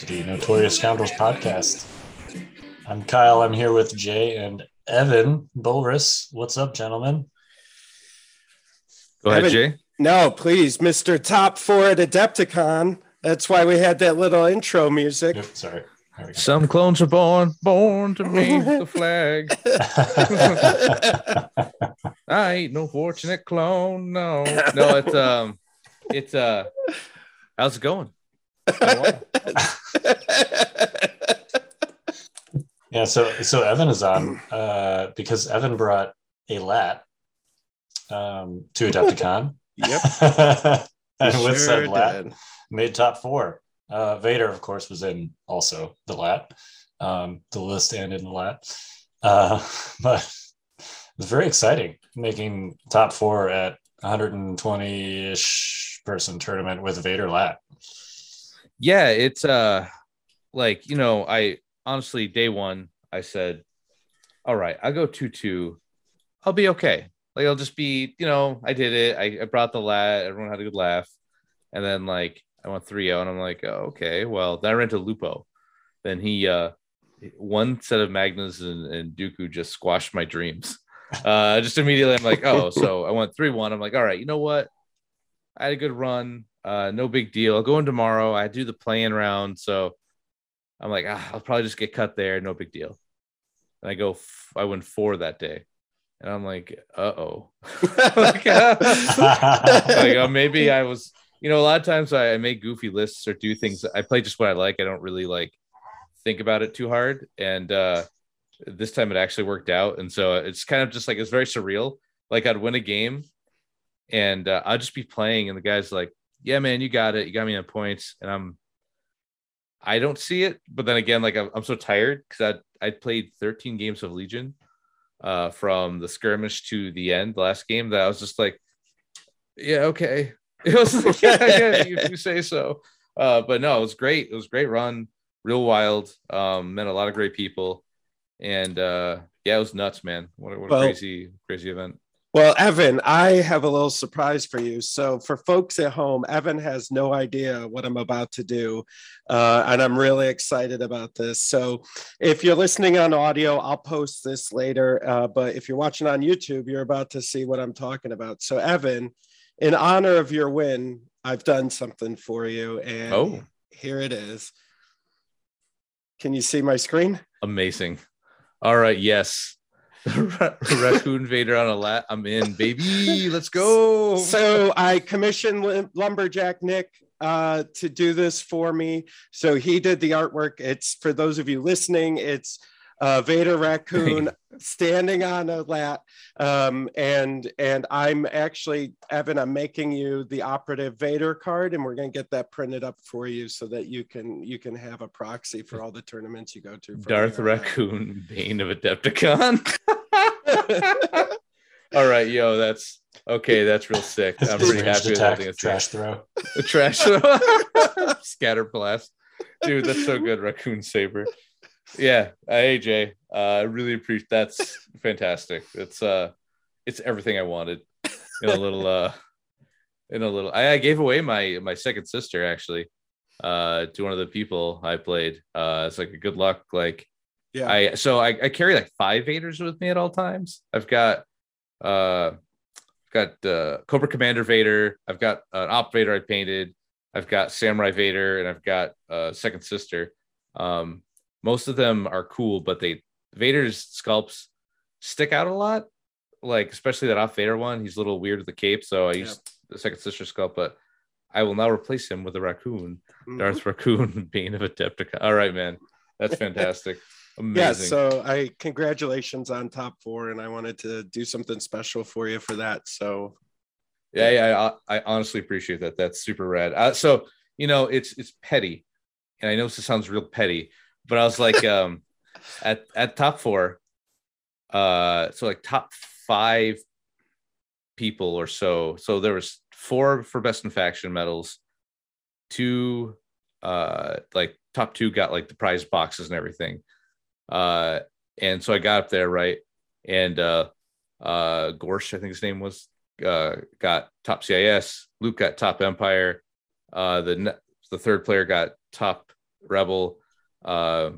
to the Notorious Scoundrels podcast. I'm Kyle. I'm here with Jay and Evan Bulriss. What's up, gentlemen? Go ahead, Evan- Jay. No, please, Mr. Top Four at Adepticon. That's why we had that little intro music. Oop, sorry. Some clones are born, born to wave the flag. I ain't no fortunate clone. No, no, it's um, it's uh, how's it going? yeah, so so Evan is on uh, because Evan brought a lat um, to Adepticon. Yep. and with said lat, did. made top four. Uh, Vader, of course, was in also the lat, um, the list and in the lat. Uh, but it's very exciting making top four at 120 ish person tournament with Vader lat. Yeah, it's uh, like you know, I honestly day one I said, all right, I'll go two two, I'll be okay. Like I'll just be, you know, I did it. I, I brought the lat. Everyone had a good laugh, and then like I went 3-0 and I'm like, oh, okay, well, then I ran to Lupo. Then he uh one set of Magnus and, and Dooku just squashed my dreams. Uh just immediately I'm like, oh, so I went 3-1. I'm like, all right, you know what? I had a good run. Uh no big deal. I'll go in tomorrow. I do the playing round. So I'm like, ah, I'll probably just get cut there, no big deal. And I go f- I win four that day. And I'm like, uh-oh. like, like uh, maybe I was, you know, a lot of times I, I make goofy lists or do things. I play just what I like. I don't really like think about it too hard. And uh, this time it actually worked out. And so it's kind of just like it's very surreal. Like I'd win a game, and uh, I'll just be playing, and the guy's like, "Yeah, man, you got it. You got me on points." And I'm, I don't see it. But then again, like I'm, I'm so tired because I I played 13 games of Legion uh, from the skirmish to the end, the last game, that I was just like, yeah, okay. It was like, yeah, yeah, if you say so. Uh, but no, it was great. It was a great run, real wild. Um, met a lot of great people, and uh, yeah, it was nuts, man. What, a- what a Well- crazy, crazy event. Well, Evan, I have a little surprise for you. So, for folks at home, Evan has no idea what I'm about to do. Uh, and I'm really excited about this. So, if you're listening on audio, I'll post this later. Uh, but if you're watching on YouTube, you're about to see what I'm talking about. So, Evan, in honor of your win, I've done something for you. And Oh. here it is. Can you see my screen? Amazing. All right, yes. Ra- Raccoon Vader on a lat. I'm in, baby. Let's go. so I commissioned Lumberjack Nick uh, to do this for me. So he did the artwork. It's for those of you listening, it's uh, Vader Raccoon standing on a lat. Um, and and I'm actually, Evan, I'm making you the operative Vader card, and we're gonna get that printed up for you so that you can you can have a proxy for all the tournaments you go to. Darth here on. Raccoon, Bane of Adepticon. All right, yo, that's okay. That's real sick. I'm pretty Ranged happy with attack, everything. It's trash throw. The trash scatter blast, dude. That's so good. Raccoon saber. Yeah, AJ, uh, I really appreciate. That's fantastic. It's uh, it's everything I wanted. In a little uh, in a little. I, I gave away my my second sister actually, uh, to one of the people I played. Uh, it's like a good luck like. Yeah. I so I, I carry like five Vaders with me at all times. I've got uh I've got uh Cobra Commander Vader, I've got an Op Vader I painted, I've got Samurai Vader, and I've got uh Second Sister. Um most of them are cool, but they Vader's sculpts stick out a lot. Like especially that off Vader one, he's a little weird with the cape, so I Yeah. use the Second Sister sculpt, but I will now replace him with a raccoon. Mhm. Darth Raccoon, Bane of Adepticon. All right, man. That's fantastic. Amazing. Yeah, so I congratulations on top four, and I wanted to do something special for you for that. So Yeah, yeah, I, I honestly appreciate that. That's super rad. Uh, so you know, it's it's petty, and I know this sounds real petty, but I was like, um, at at top four, uh, so like top five people or so. So there was four for best in faction medals, two, uh, like top two got like the prize boxes and everything, uh, and so I got up there right, and uh, uh, Gorsh, I think his name was, uh, got top CIS. Luke got top Empire. Uh, the the third player got top rebel. Uh,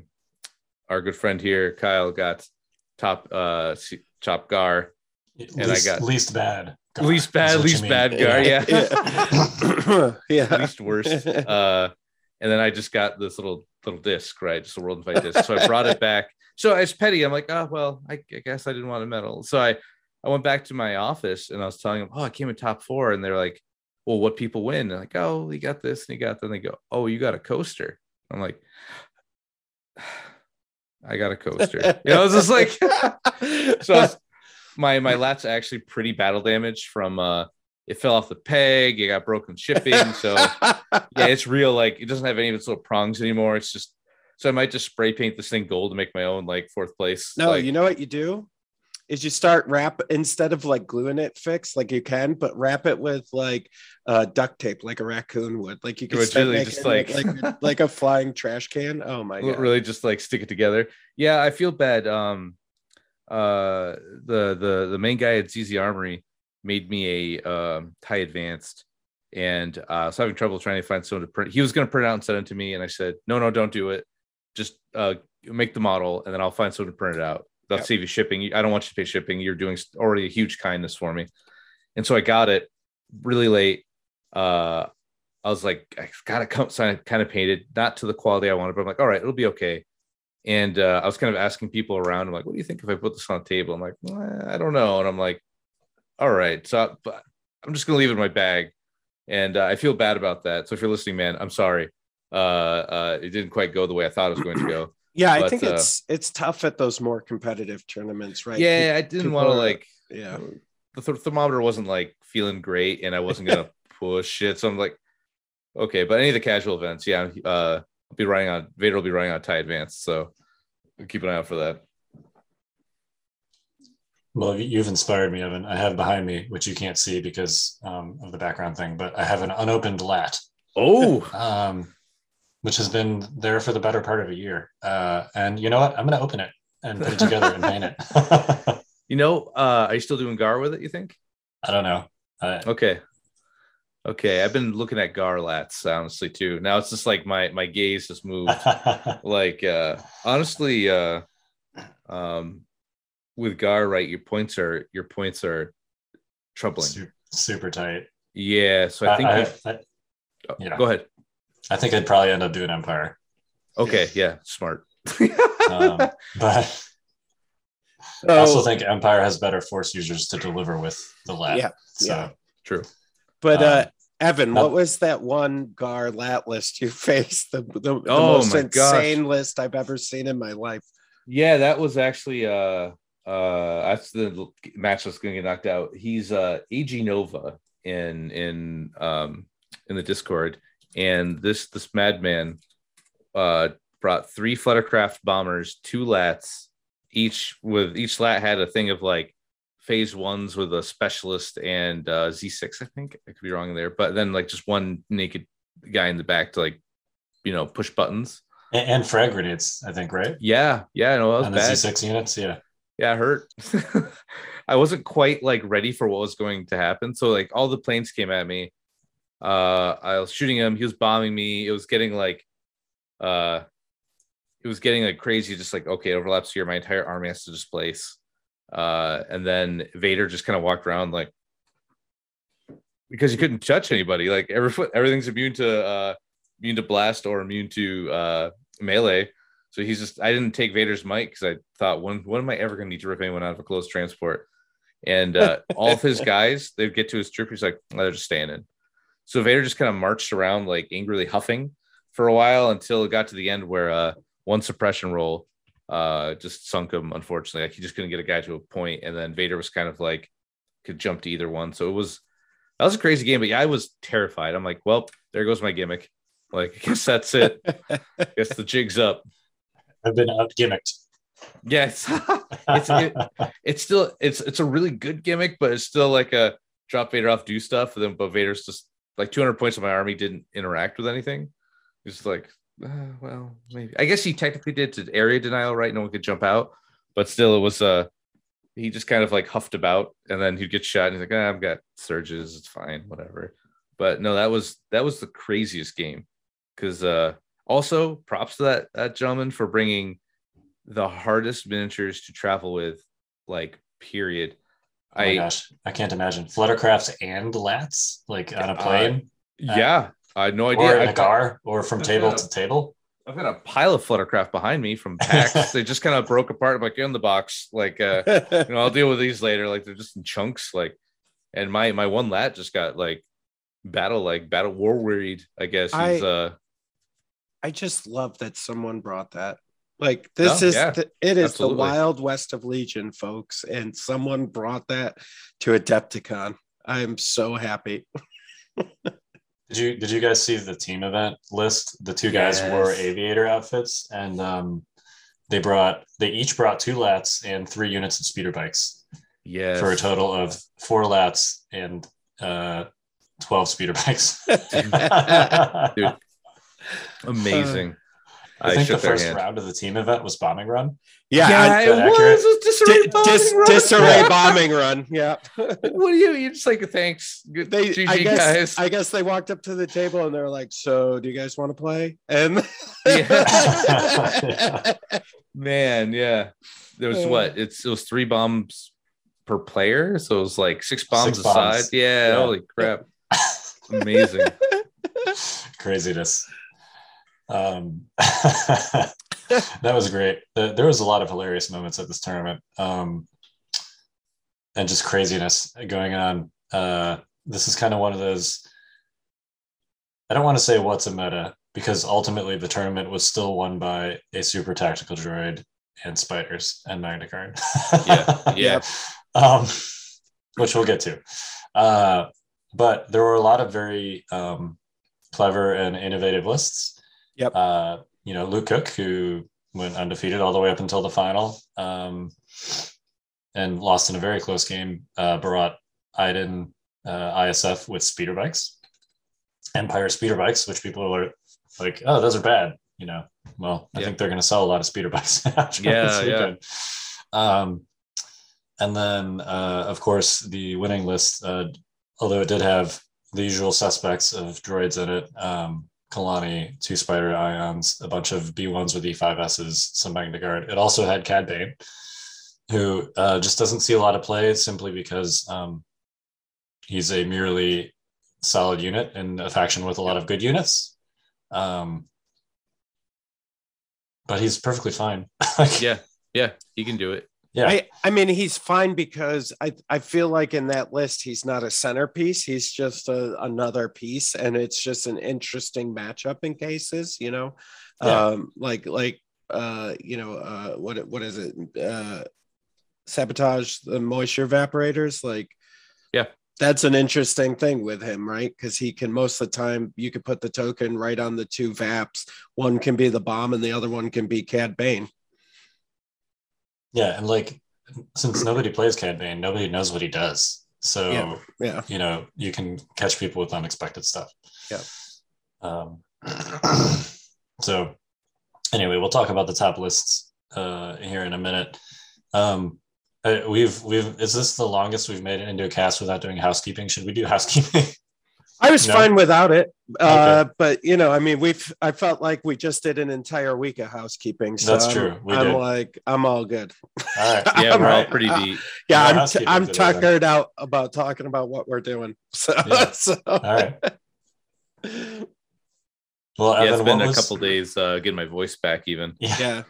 our good friend here, Kyle, got top uh top gar. And least, I got least bad. Gar, least bad, least bad gar. Yeah, yeah. yeah. least worst. Uh, and then I just got this little little disc, right? Just a world invite disc. So I brought it back. So as petty, I'm like, oh well, I, I guess I didn't want a medal. So I I went back to my office and I was telling them, oh, I came in top four, and they're like, well, what people win? And like, oh, you got this and you got that. And they go, oh, you got a coaster. I'm like, I got a coaster. you know, I was just like, so was, my my lat's actually pretty battle damage from uh it fell off the peg, it got broken shipping. So yeah, it's real. Like it doesn't have any of its little prongs anymore. It's just so I might just spray paint this thing gold to make my own like fourth place. No, like, you know what you do? Is you start wrap instead of like gluing it fixed like you can, but wrap it with like uh, duct tape, like a raccoon would. Like you can really just like like, like a flying trash can. Oh my god! Really, just like stick it together. Yeah, I feel bad. Um, uh, the the the main guy at ZZ Armory made me a um, tie advanced, and uh, I was having trouble trying to find someone to print. He was going to print out and send it to me, and I said, no, no, don't do it. Just uh, make the model, and then I'll find someone to print it out. They'll yep. save you shipping. I don't want you to pay shipping. You're doing already a huge kindness for me. And so I got it really late. Uh, I was like, I got to come sign it kind of painted, not to the quality I wanted, but I'm like, all right, it'll be okay. And uh, I was kind of asking people around, I'm like, what do you think if I put this on the table? I'm like, well, I don't know. And I'm like, all right. So but I'm just going to leave it in my bag. And uh, I feel bad about that. So if you're listening, man, I'm sorry. Uh, uh, it didn't quite go the way I thought it was going to go. Yeah, but, I think uh, it's it's tough at those more competitive tournaments, right? Yeah, I didn't want to like. Yeah, the th- thermometer wasn't like feeling great, and I wasn't gonna push it. So I'm like, okay. But any of the casual events, yeah, uh, I'll be running on Vader will be running on tie advance, so keep an eye out for that. Well, you've inspired me, Evan. I have behind me, which you can't see because um, of the background thing, but I have an unopened lat. Oh, um, which has been there for the better part of a year. Uh, and you know what? I'm going to open it and put it together and paint it. you know, uh, are you still doing Gar with it? You think? I don't know. okay. Okay, I've been looking at Gar lats honestly too. Now it's just like my my gaze has moved. like uh honestly, uh um with Gar, right, your points are your points are troubling. Super, super tight. Yeah, so I think I, I, I, yeah. go ahead. I think I'd probably end up doing Empire. Okay, yeah, smart. um, but I also think Empire has better force users to deliver with the lat. Yeah, so, yeah, true. But uh, um, Evan, what was that one Gar lat list you faced? The, the, the oh most insane gosh. list I've ever seen in my life. Yeah, that was actually uh uh that's the match that's gonna get knocked out. He's uh AG Nova in in um in the Discord and this this madman uh, brought three Fluttercraft bombers, two lats, each with each lat had a thing of like phase ones with a specialist and uh, Z6, I think. I could be wrong there, but then like just one naked guy in the back to like, you know, push buttons. And, and frag grenades, I think, right? Yeah, yeah, no, that was and bad. Z6 units, yeah. Yeah, hurt. I wasn't quite like ready for what was going to happen. So like all the planes came at me uh, I was shooting him. He was bombing me. It was getting like, uh, it was getting like crazy. Just like okay, overlaps here. My entire army has to displace. Uh, and then Vader just kind of walked around like because you couldn't touch anybody. Like every everything's immune to uh, immune to blast or immune to uh, melee. So he's just I didn't take Vader's mic because I thought when when am I ever gonna need to rip anyone out of a close transport? And uh, all of his guys, they'd get to his troop. He's like, oh, they're just standing. So Vader just kind of marched around like angrily huffing for a while until it got to the end where uh, one suppression roll uh, just sunk him. Unfortunately, like he just couldn't get a guy to a point, and then Vader was kind of like could jump to either one. So it was that was a crazy game. But yeah, I was terrified. I'm like, well, there goes my gimmick. Like, I guess that's it. I guess the jig's up. I've been out gimmicked. Yes, it's it, it's still it's it's a really good gimmick, but it's still like a drop Vader off, do stuff, and then but Vader's just like 200 points of my army didn't interact with anything. It's like, uh, well, maybe. I guess he technically did to area denial, right? No one could jump out, but still, it was uh he just kind of like huffed about, and then he'd get shot, and he's like, ah, I've got surges, it's fine, whatever. But no, that was that was the craziest game. because uh, also props to that that gentleman for bringing the hardest miniatures to travel with, like period. Oh my I gosh, I can't imagine Fluttercrafts and lats like on a plane yeah, I had no idea. or in I a car or from I've table a- to table. I've got a pile of Fluttercraft behind me from packs. they just kind of broke apart. I'm like, in the box. Like, uh, you know, I'll deal with these later. Like, they're just in chunks. Like, and my my one lat just got like battle, like battle war wearied. I guess I- he's uh, I just love that someone brought that. Like this No, is yeah, the, it is absolutely. the wild west of Legion, folks, and someone brought that to Adepticon. I am so happy. Did you did you guys see the team event list? The two guys wore aviator outfits, and um, they brought they each brought two lats and three units of speeder bikes yeah, for a total of four lats and uh, twelve speeder bikes. Dude, amazing. I think the shook their first hand. round of the team event was bombing run. Yeah, yeah, I- it that was. It was disarray di- bombing dis- run. disarray Yeah. bombing run. Yeah, What do you? You just like thanks, good they. GG I guess. guys. I guess they walked up to the table and they're like, "So, do you guys want to play?" And Yeah. Man, yeah. There was what? It's it was three bombs per player, so it was like six bombs Six aside. bombs. Yeah, Yeah. holy crap. Amazing. Craziness. Um, that was great. There was a lot of hilarious moments at this tournament, um, and just craziness going on. Uh, this is kind of one of those. I don't want to say what's a meta because ultimately the tournament was still won by a super tactical droid and spiders and Magna Guard. Yeah, yeah. um, which we'll get to. Uh, but there were a lot of very um, clever and innovative lists. Yep. Uh, you know, Luke Cook, who went undefeated all the way up until the final um, and lost in a very close game, uh, brought Iden uh, ISF with speeder bikes, Empire speeder bikes, which people were like, oh, those are bad. You know, well, I Yeah. think they're going to sell a lot of speeder bikes. Yeah, yeah. Um, and then, uh, of course, the winning list, uh, although it did have the usual suspects of droids in it, um, Kalani, two Spider Ions, a bunch of B1s with E5Ss, some Magna Guard. It also had Cad Bane, who uh, just doesn't see a lot of play simply because um, he's a merely solid unit in a faction with a lot of good units. Um, but he's perfectly fine. Yeah, yeah, he can do it. Yeah. I, I mean, he's fine because I, I feel like in that list, he's not a centerpiece. He's just a, another piece. And it's just an interesting matchup in cases, you know, Yeah. um, like, like, uh, you know, uh, what, what is it? Uh, sabotage the moisture evaporators. Like, Yeah. that's an interesting thing with him, right? Because he can most of the time you could put the token right on the two VAPs. One can be the bomb and the other one can be Cad Bane. Yeah, and like since nobody plays Cad Bane, nobody knows what he does. So Yeah. Yeah. you know you can catch people with unexpected stuff. Yeah. Um, so anyway, we'll talk about the top lists uh, here in a minute. Um, uh, we've we've is this the longest we've made it into a cast without doing housekeeping? Should we do housekeeping? I was No? fine without it. Uh, but you know, I mean, we've I felt like we just did an entire week of housekeeping. So That's I'm- true. We I'm did. like, I'm all good. All right. Yeah, I'm we're all all- pretty uh, deep. Yeah, I'm, t- housekeeping I'm today, then. tuckered out about talking about what we're doing. So, Yeah. so All right. Well, Yeah, it's Evan, been what a couple days uh, getting my voice back. Even Yeah, yeah,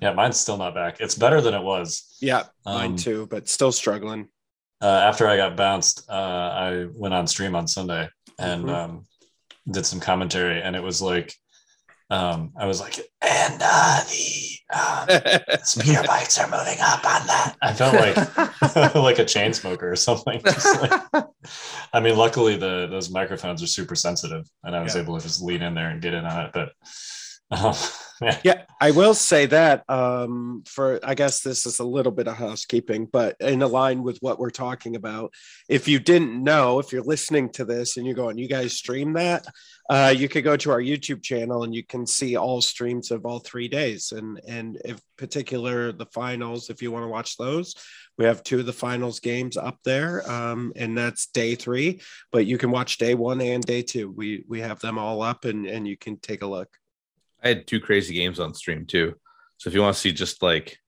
yeah, mine's still not back. It's better than it was. yeah, mine Um, too, but still struggling. Uh, after I got bounced, uh, I went on stream on Sunday and Mhm. um, did some commentary, and it was like, um, I was like, and uh, the uh, speeder bikes are moving up on that. I felt like like a chain smoker or something. Like- I mean, luckily the those microphones are super sensitive, and I was Yeah. able to just lean in there and get in on it. But Um, yeah. Yeah, I will say that um, for I guess this is a little bit of housekeeping, but in a line with what we're talking about. If you didn't know, if you're listening to this and you're going, you guys stream that, uh, you could go to our YouTube channel and you can see all streams of all three days. And and if particular the finals, if you want to watch those, we have two of the finals games up there, um, and that's day three. But you can watch day one and day two. We we have them all up, and and you can take a look. I had two crazy games on stream too. So if you want to see just like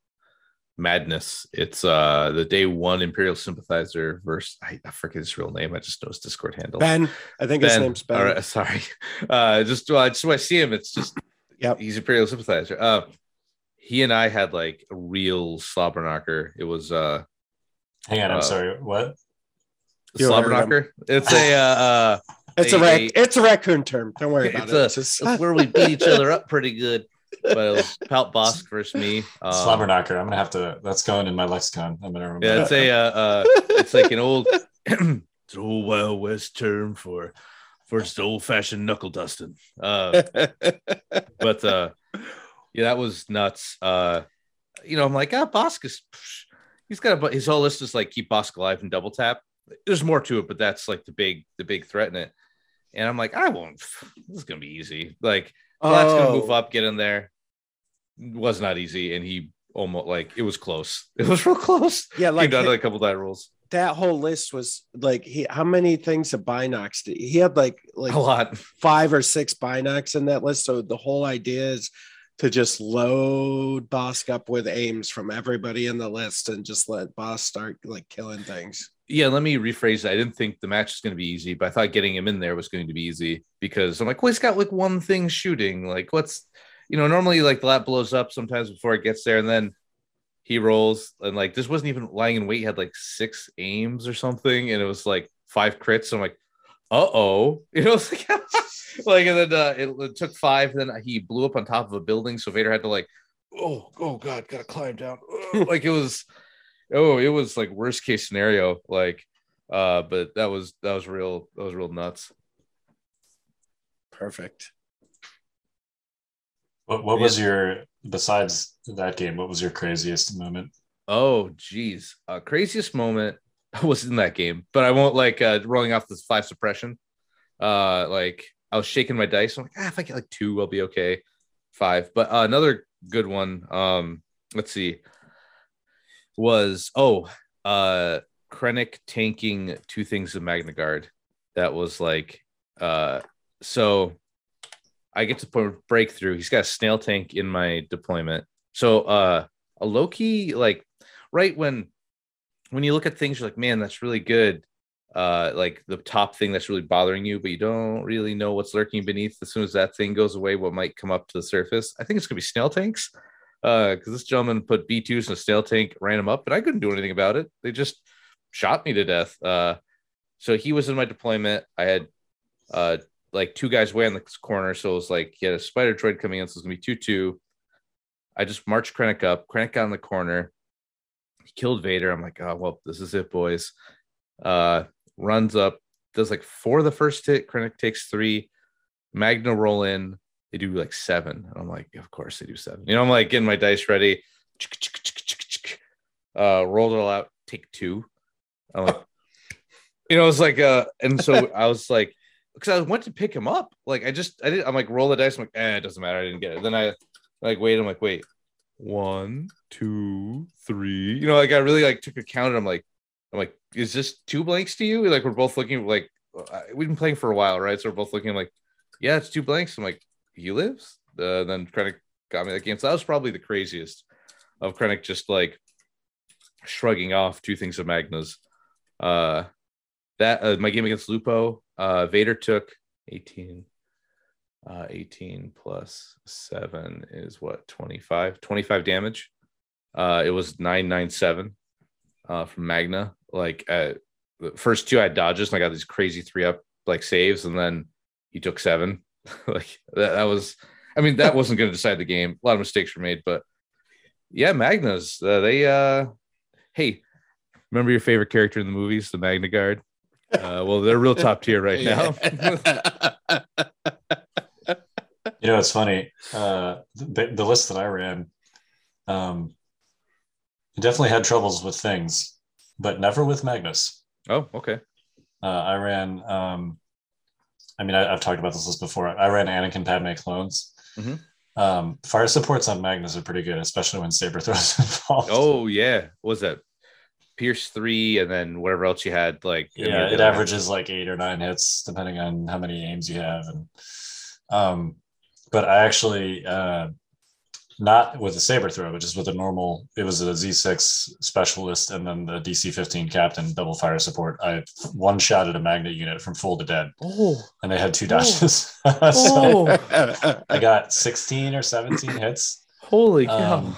madness, it's uh the day one Imperial sympathizer versus I, I forget his real name. I just know his Discord handle. Ben, I think his name's Ben. All right, sorry. Uh just well, just when I see him, it's just yeah, he's Imperial sympathizer. Uh he and I had like a real slobber knocker. It was uh Hang on, I'm Uh, sorry. What? You slobber knocker. It's a uh, uh It's a a- rac- it's a raccoon term. Don't worry about It's it. a- It's just- it's where we beat each other up pretty good. But it was Pout Bossk versus me. Um, Slobber knocker. I'm gonna have to. That's going in my lexicon. I'm gonna remember. Yeah, that. it's a uh, uh it's like an old it's old wild west term for for just old fashioned knuckle dusting. Uh but uh yeah, that was nuts. Uh you know, I'm like, ah, Bossk is he's got a bu- his whole list is like keep Bossk alive and double tap. There's more to it, but that's like the big the big threat in it. And I'm like, I won't this is gonna be easy. Like Black's gonna move Oh. up, get in there. Was not easy, and he almost like it was close. It was real close. Yeah, Came like down to like a couple die rolls. that whole list was like he how many things of binocs did he had like like a lot. five or six binocs in that list. So the whole idea is to just load Bossk up with aims from everybody in the list and just let Boss start like killing things. Yeah, let me rephrase that. I didn't think the match was going to be easy, but I thought getting him in there was going to be easy because I'm like, well, he's got like one thing shooting. Like, what's, you know, normally like the lap blows up sometimes before it gets there, and then he rolls, and like this wasn't even lying in wait. He had like six aims or something, and it was like five crits. So I'm like, uh oh, you know, like, like, and then uh, it, it took five. Then he blew up on top of a building, so Vader had to like, oh, oh god, gotta climb down. Like it was oh it was like worst case scenario like uh but that was that was real that was real nuts. Perfect. What, what was your besides that game? What was your craziest moment? oh geez. Uh craziest moment was in that game but i won't like uh rolling off this five suppression. Uh like i was shaking my dice. I'm like ah, if i get like two i'll be okay. Five. But uh, another good one um let's see was oh uh krennic tanking two things of magna guard that was like uh so i get to put breakthrough. He's got a snail tank in my deployment. So uh a low-key like right when when you look at things you're like man that's really good. Uh like the top thing that's really bothering you but you don't really know what's lurking beneath. As soon as that thing goes away what might come up to the surface? I think it's gonna be snail tanks uh because this gentleman put b2s in a snail tank ran him up but i couldn't do anything about it they just shot me to death uh so he was in my deployment i had uh like two guys way in the corner so it was like he had a spider droid coming in so it's gonna be two two I just marched Krennic up. Krennic got in the corner. He killed Vader. I'm like, oh well, this is it, boys. Uh, runs up, does like four the first hit. Krennic takes three. Magna roll in. They do like seven. And I'm like, of course they do seven. You know, I'm like getting my dice ready. Uh, rolled it all out. Take two. I'm like, you know, it's like, uh, and so I was like, because I went to pick him up. Like I just, I did. I'm like, roll the dice. I'm like, eh, it doesn't matter. I didn't get it. Then I like wait. I'm like, wait, one, two, three. You know, like I really like took a count. And I'm like, I'm like, is this two blanks to you? Like we're both looking like uh, we've been playing for a while, right? So we're both looking like, yeah, it's two blanks. I'm like, he lives. Uh, then Krennic got me that game. So that was probably the craziest of Krennic just like shrugging off two things of Magna's. Uh, that uh, my game against Lupo, uh, Vader took 18. Uh, 18 plus 7 is what 25 25 damage uh it was 997 uh from magna like uh the first two i had dodges and i got these crazy three up like saves and then he took seven like that, that was i mean that wasn't going to decide the game a lot of mistakes were made but yeah magnas uh, they uh hey remember your favorite character in the movies the magna guard uh well they're real top tier right now You know, it's funny. Uh, the, the list that I ran, um, definitely had troubles with things, but never with Magnus. Oh, okay. Uh, I ran. Um, I mean, I, have talked about this list before. I ran Anakin Padme clones. Mhm. Um, fire supports on Magnus are pretty good, especially when saber throws involved. Oh yeah. What was that? Pierce three, and then whatever else you had. Like yeah, it averages like eight or nine hits depending on how many aims you have, and um, but I actually uh, not with a saber throw, but just with a normal. It was a Z6 specialist and then the DC15 captain double fire support. I one shot at a magnet unit from full to dead, Oh, and they had two dodges. so oh, I got 16 or 17 hits. holy cow! Um,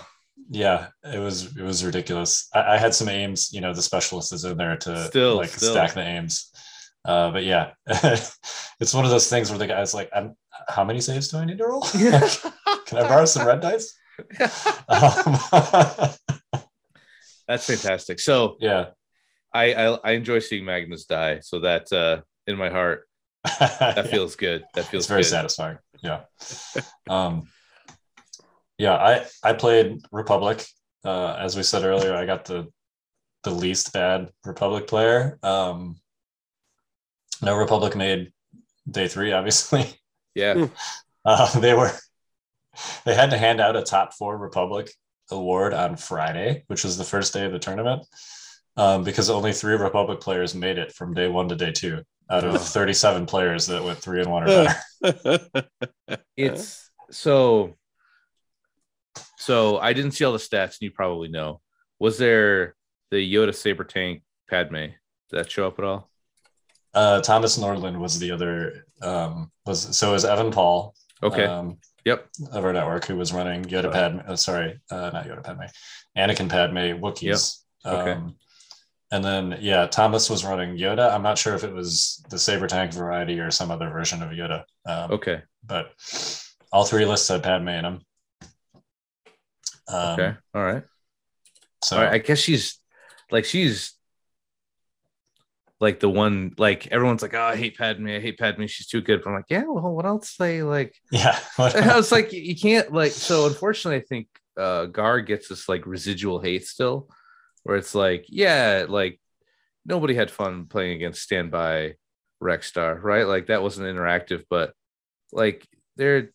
yeah, it was it was ridiculous. I, I had some aims, you know, the specialist is in there to Still, like still. stack the aims. Uh, but yeah, it's one of those things where the guy's like, I'm, "How many saves do I need to roll? Yeah. Can I borrow some red dice?" Um, That's fantastic. So yeah, I, I I enjoy seeing Magnus die. So that uh, in my heart, that feels good. That feels it's very good. satisfying. Yeah. Um, yeah, I I played Republic. Uh, as we said earlier, I got the the least bad Republic player. Um, no Republic made day three, obviously. Yeah. Uh, they were they had to hand out a top four Republic award on Friday, which was the first day of the tournament, um, because only three Republic players made it from day one to day two out of Oh. 37 players that went three and one or better. It's so so I didn't see all the stats, and you probably know. Was there the Yoda Saber Tank Padme? Did that show up at all? Uh, Thomas Nordland was the other. Um, was so was Evan Paul. Okay. Um, Yep. Of our network, who was running Yoda Padme. Uh, sorry, uh, not Yoda Padme. Anakin Padme Wookiees. Okay. Um, and then yeah, Thomas was running Yoda. I'm not sure if it was the saber tank variety or some other version of Yoda. Um, Okay. But all three lists had Padme in them. Um, Okay. All right. So All right. I guess she's like she's like the one like everyone's like, oh, I hate Padme. I hate Padme. She's too good. But I'm like, yeah. Well, what else? They like. yeah. I was like, you can't like. So unfortunately, I think uh Gar gets this like residual hate still, where it's like, yeah, like nobody had fun playing against Standby Rexstar, right? Like that wasn't interactive, but like they're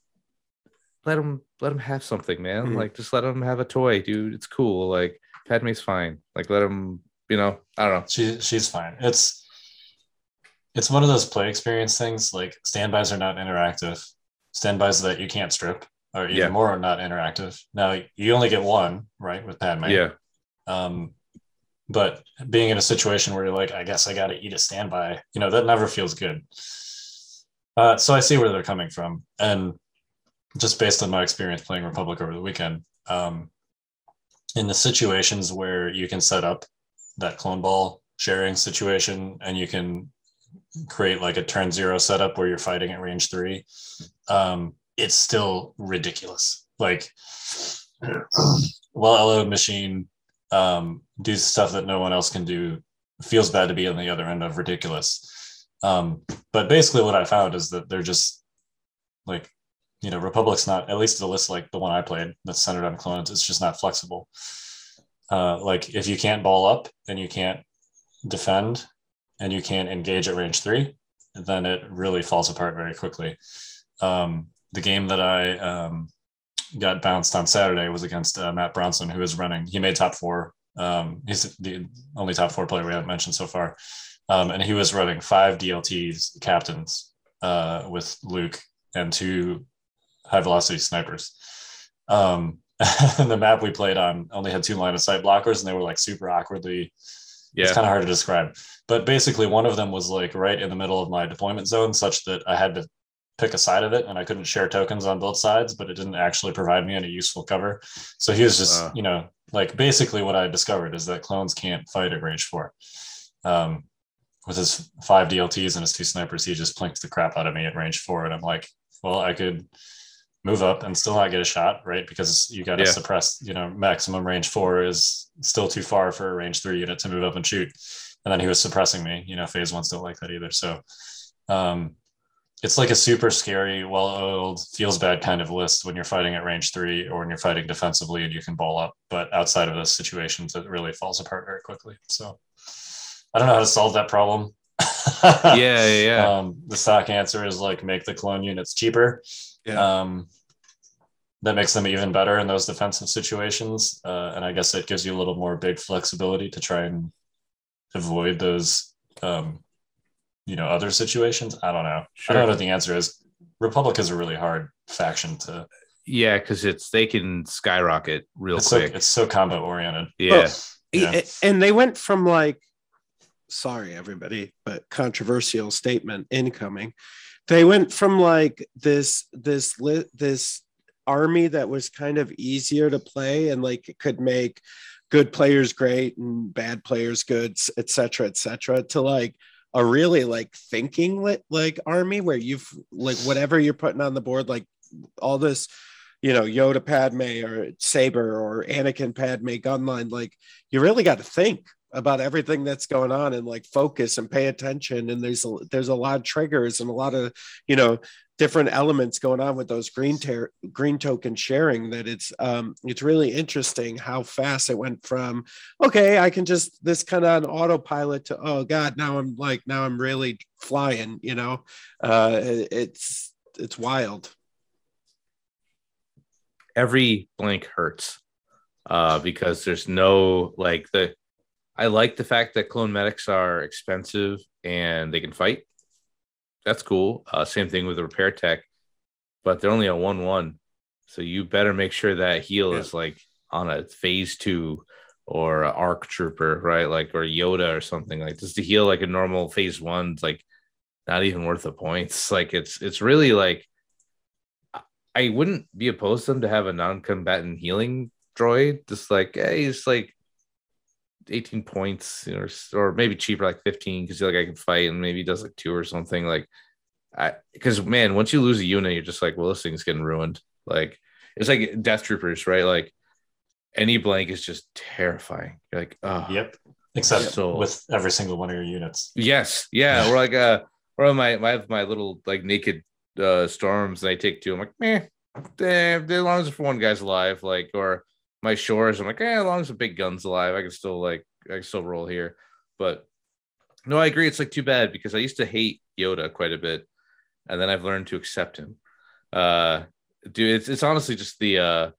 let them let them have something, man. Mhm. Like just let them have a toy, dude. It's cool. Like Padme's fine. Like let them, you know. I don't know. she she's fine. It's it's one of those play experience things. Like standbys are not interactive. Standbys that you can't strip or even Yeah. more not interactive. Now you only get one, right, with Padme. Yeah, Um, but being in a situation where you're like, I guess I got to eat a standby, you know, that never feels good. Uh, so I see where they're coming from, and just based on my experience playing Republic over the weekend, um, in the situations where you can set up that clone ball sharing situation, and you can create like a turn zero setup where you're fighting at range three, um, it's still ridiculous. Like, well, LO machine um, do stuff that no one else can do. Feels bad to be on the other end of ridiculous. Um, but basically, what I found is that they're just like, you know, Republic's not at least the list like the one I played that's centered on clones. It's just not flexible. Uh, like if you can't ball up and you can't defend and you can't engage at range three, then it really falls apart very quickly. Um, the game that I um, got bounced on Saturday was against uh, Matt Bronson, who is running. He made top four. Um, he's the only top four player we haven't mentioned so far, um, and he was running five DLTs captains uh, with Luke and two high velocity snipers. Um, the map we played on only had two line of sight blockers, and they were like super awkwardly. yeah. It's kind of hard to describe, but basically one of them was like right in the middle of my deployment zone, such that I had to pick a side of it and I couldn't share tokens on both sides, but it didn't actually provide me any useful cover. So he was just, Uh. you know, like basically what I discovered is that clones can't fight at range four. Um, with his five DLTs and his two snipers, he just plinked the crap out of me at range four. And I'm like, well, I could move up and still not get a shot, right? Because you got to Yeah. suppress, you know, maximum range four is still too far for a range three unit to move up and shoot. And then he was suppressing me, you know, phase ones don't like that either. So, um, it's like a super scary, well-oiled, feels bad kind of list when you're fighting at range three or when you're fighting defensively and you can ball up. But outside of those situations, it really falls apart very quickly. So I don't know how to solve that problem. yeah, yeah, yeah. Um, the stock answer is like make the clone units cheaper. Yeah. Um, that makes them even better in those defensive situations. Uh, and I guess it gives you a little more big flexibility to try and avoid those, um, you know, other situations. I don't know. Sure. I don't know what the answer is. Republic is a really hard faction to. yeah, because it's they can skyrocket real It's so, quick. it's so combat oriented. yeah, Yeah. And they went from like, sorry, everybody, but controversial statement incoming. They went from like this, this, this army that was kind of easier to play and like it could make good players great and bad players good, et cetera, et cetera, to like a really like thinking lit like army where you've like whatever you're putting on the board, like all this you know, Yoda Padme or Saber or Anakin Padme gunline, like you really got to think about everything that's going on and like focus and pay attention. And there's a, there's a lot of triggers and a lot of, you know, different elements going on with those green ter- green token sharing that it's um it's really interesting how fast it went from okay i can just this kind of on autopilot to oh god now i'm like now i'm really flying you know uh it's it's wild every blank hurts uh, because there's no like the. I like the fact that clone medics are expensive and they can fight. That's cool. Uh, same thing with the repair tech, but they're only a one-one, so you better make sure that heal Yeah. is like on a phase two or a arc trooper, right? Like or Yoda or something like this to heal like a normal phase one. It's like not even worth the points. Like it's it's really like I wouldn't be opposed to them to have a non-combatant healing droid. Just like, hey, it's like 18 points, or, or maybe cheaper, like 15, because like I can fight and maybe he does like two or something. Like, I because man, once you lose a unit, you're just like, well, this thing's getting ruined. Like, it's like Death Troopers, right? Like, any blank is just terrifying. You're like, oh, Yep. Except So- with every single one of your units. Yes, yeah. Or like uh or my my my little like naked uh storms and I take two. I'm like, meh, eh, as long as one guy's alive, like or my shores, I'm like, eh, as long as the big gun's alive, I can still like I can still roll here. But no, I agree. It's like too bad because I used to hate Yoda quite a bit, and then I've learned to accept him. Uh dude, it's it's honestly just the uh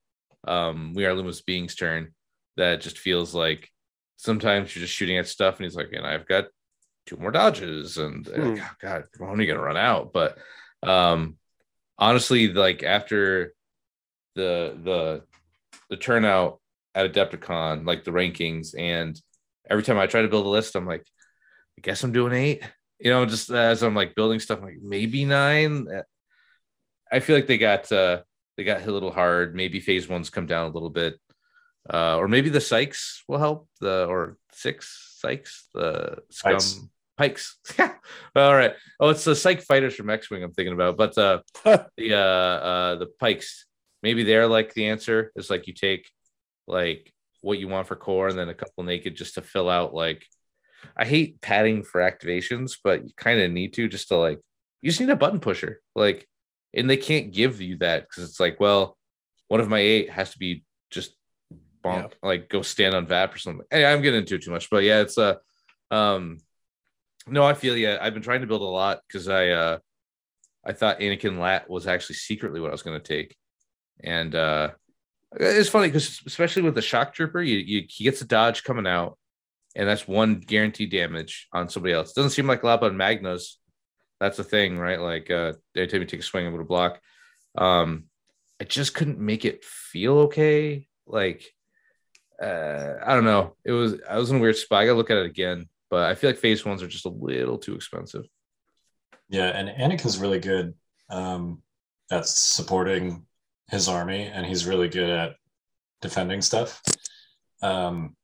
um we are Luma's being's turn that just feels like sometimes you're just shooting at stuff and he's like, and I've got two more dodges and uh, Hmm. God, when are you gonna run out? But um honestly, like after the the the turnout at Adepticon, like the rankings, and every time I try to build a list, I'm like, I guess I'm doing eight. You know, just as I'm like building stuff, I'm like maybe nine. I feel like they got uh they got hit a little hard. Maybe phase one's come down a little bit. Uh, or maybe the Sykes will help the or six Sykes, the scum Pikes. pikes. Yeah. All right. Oh, it's the psych fighters from X Wing I'm thinking about. But uh the uh uh the pikes, maybe they're like the answer. is like you take like what you want for core and then a couple naked just to fill out like I hate padding for activations, but you kind of need to just to like you just need a button pusher. Like and they can't give you that because it's like, well, one of my eight has to be just bonk, like go stand on VAP or something. Hey, I'm getting into it too much, but yeah, it's a um no, I feel yeah. I've been trying to build a lot because I uh I thought Anakin Lat was actually secretly what I was gonna take. And uh it's funny because especially with the shock trooper, you, you he gets a dodge coming out, and that's one guaranteed damage on somebody else. Doesn't seem like a lot on Magnus. That's the thing, right? Like uh every time you take a swing, I'm gonna block. Um I just couldn't make it feel okay. Like uh I don't know. It was I was in a weird spot. I gotta look at it again, but I feel like phase ones are just a little too expensive. Yeah, and Anakin's really good um, at supporting his army, and he's really good at defending stuff. Um,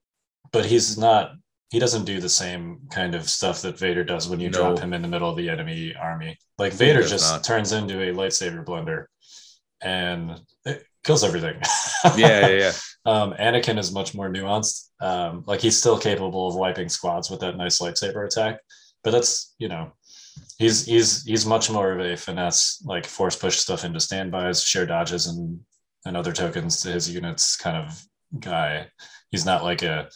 but he's not. He doesn't do the same kind of stuff that Vader does when you No. drop him in the middle of the enemy army. Like Vader just not. turns into a lightsaber blender, and it kills everything. Yeah, yeah, yeah. um, Anakin is much more nuanced. Um, like he's still capable of wiping squads with that nice lightsaber attack, but that's you know he's he's he's much more of a finesse, like force push stuff into standbys, share dodges, and and other tokens to his units kind of guy. He's not like a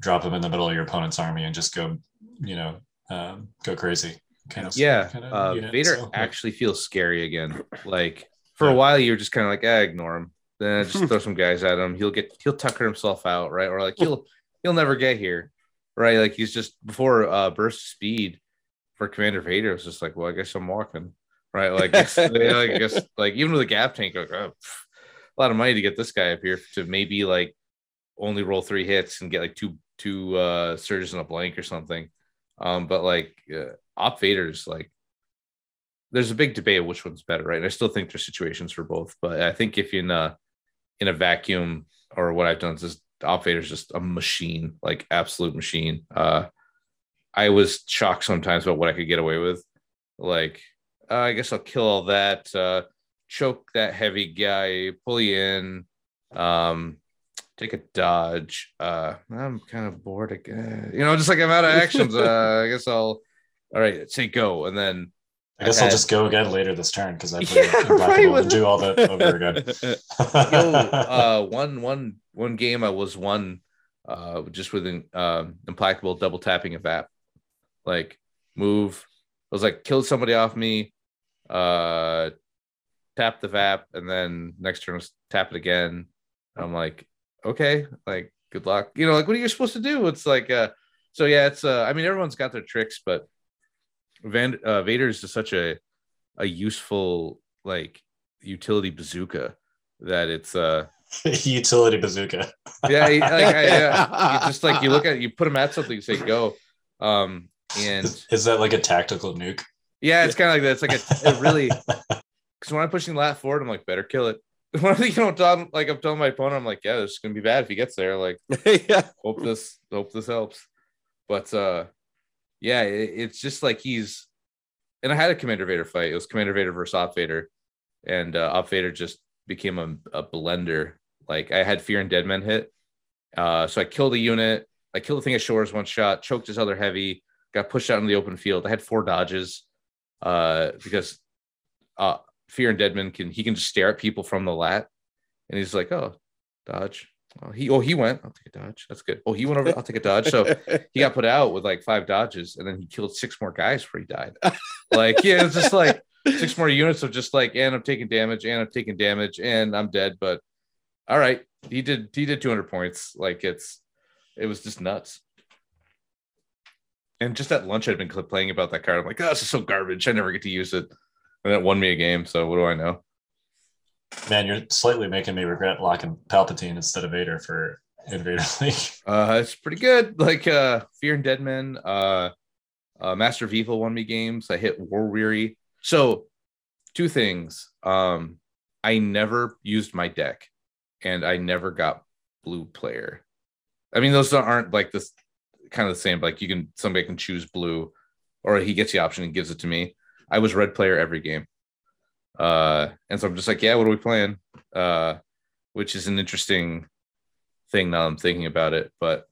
drop him in the middle of your opponent's army and just go, you know, um, go crazy. Kind of yeah. Kind of uh, unit, Vader so. actually feels scary again. Like for yeah. a while, you're just kind of like, ah, ignore him. Then just throw some guys at him. He'll get he'll tucker himself out, right? Or like he'll he'll never get here, right? Like he's just before uh, burst speed for Commander Vader. It's just like, well, I guess I'm walking, right? Like, like I guess like even with a gap tank, like, oh, a lot of money to get this guy up here to maybe like only roll three hits and get like two two uh surges and a blank or something. Um, but like uh, Op Vader's like there's a big debate of which one's better, right? And I still think there's situations for both, but I think if you're in a in a vacuum or what I've done is just, Op Vader's just a machine, like absolute machine. Uh I was shocked sometimes about what I could get away with. Like, uh, I guess I'll kill all that, uh, choke that heavy guy, pull you in, um, take a dodge. Uh, I'm kind of bored again. You know, just like I'm out of actions. Uh, I guess I'll. All right, say go, and then. I guess I will just go again later this turn because I yeah, right, do all that over again. Yo, uh, one one one game I was one uh, just with an um, implacable double tapping a VAP like move. I was like kill somebody off me, uh, tap the VAP, and then next turn tap it again. I'm like, okay, like good luck. You know, like what are you supposed to do? It's like, uh, so yeah, it's uh, I mean, everyone's got their tricks, but Van uh, Vader is just such a a useful like utility bazooka that it's uh utility bazooka. yeah, like, I, yeah. just like you look at you put him at something, you say go. Um, and is that like a tactical nuke? Yeah, it's kind of like that. It's like a it really because when I'm pushing lat forward, I'm like, better kill it. When I you know, Tom, like I'm telling my opponent, I'm like, yeah, this is gonna be bad if he gets there. Like, yeah, hope this, hope this helps. But uh, yeah, it, it's just like he's, and I had a Commander Vader fight. It was Commander Vader versus Op Vader, and uh, Op Vader just became a, a blender. Like I had Fear and Dead Men hit, uh, so I killed a unit. I killed the thing at shores one shot, choked his other heavy, got pushed out in the open field. I had four dodges uh, because uh, Fear and Dead Men can he can just stare at people from the lat, and he's like, "Oh, dodge." Oh, he oh he went. I'll take a dodge. That's good. Oh, he went over. I'll take a dodge. So he got put out with like five dodges, and then he killed six more guys before he died. like yeah, it's just like six more units of just like, and I'm taking damage, and I'm taking damage, and I'm dead. But all right, he did he did 200 points. Like it's it was just nuts. And just at lunch, I'd been playing about that card. I'm like, oh, this is so garbage. I never get to use it. And it won me a game. So what do I know? Man, you're slightly making me regret locking Palpatine instead of Vader for Invader League. Uh, it's pretty good. Like uh, Fear and Dead Men, uh, uh, Master of Evil won me games. I hit War Weary. So two things. Um, I never used my deck, and I never got blue player. I mean, those aren't like this kind of the same. Like you can somebody can choose blue, or he gets the option and gives it to me. I was red player every game, uh, and so I'm just like, yeah, what are we playing? Uh, which is an interesting thing now I'm thinking about it. But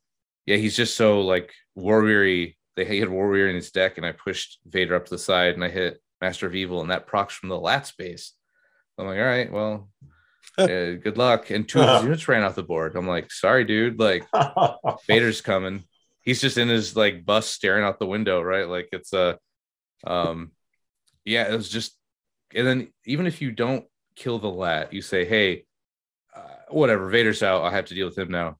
yeah, he's just so like war weary. They had war weary in his deck, and I pushed Vader up to the side, and I hit Master of Evil, and that procs from the lat space. I'm like, all right, well, good luck. And two of his units ran off the board. I'm like, sorry, dude. Like, Vader's coming he's just in his like bus staring out the window, right? Like it's a, uh, um, yeah, it was just, and then even if you don't kill the lat, you say, hey, uh, whatever, Vader's out. I have to deal with him now.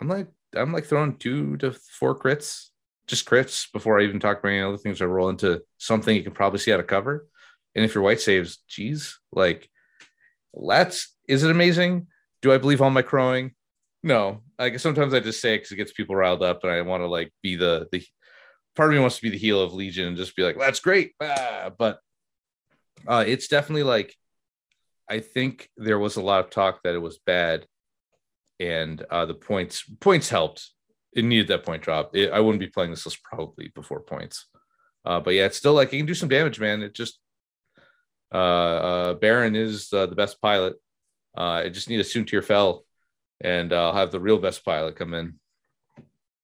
I'm like, I'm like throwing two to four crits, just crits before I even talk about any other things. I roll into something you can probably see out of cover. And if your white saves, geez, like that's is it amazing? Do I believe all my crowing? No, like sometimes I just say it because it gets people riled up, and I want to like be the the part of me wants to be the heel of Legion and just be like, that's great. Ah, but uh, it's definitely like I think there was a lot of talk that it was bad, and uh, the points points helped. It needed that point drop. It, I wouldn't be playing this list probably before points. Uh, but yeah, it's still like it can do some damage, man. It just uh, uh, Baron is uh, the best pilot. Uh, I just need a Soontir Fel and uh, I'll have the real best pilot come in.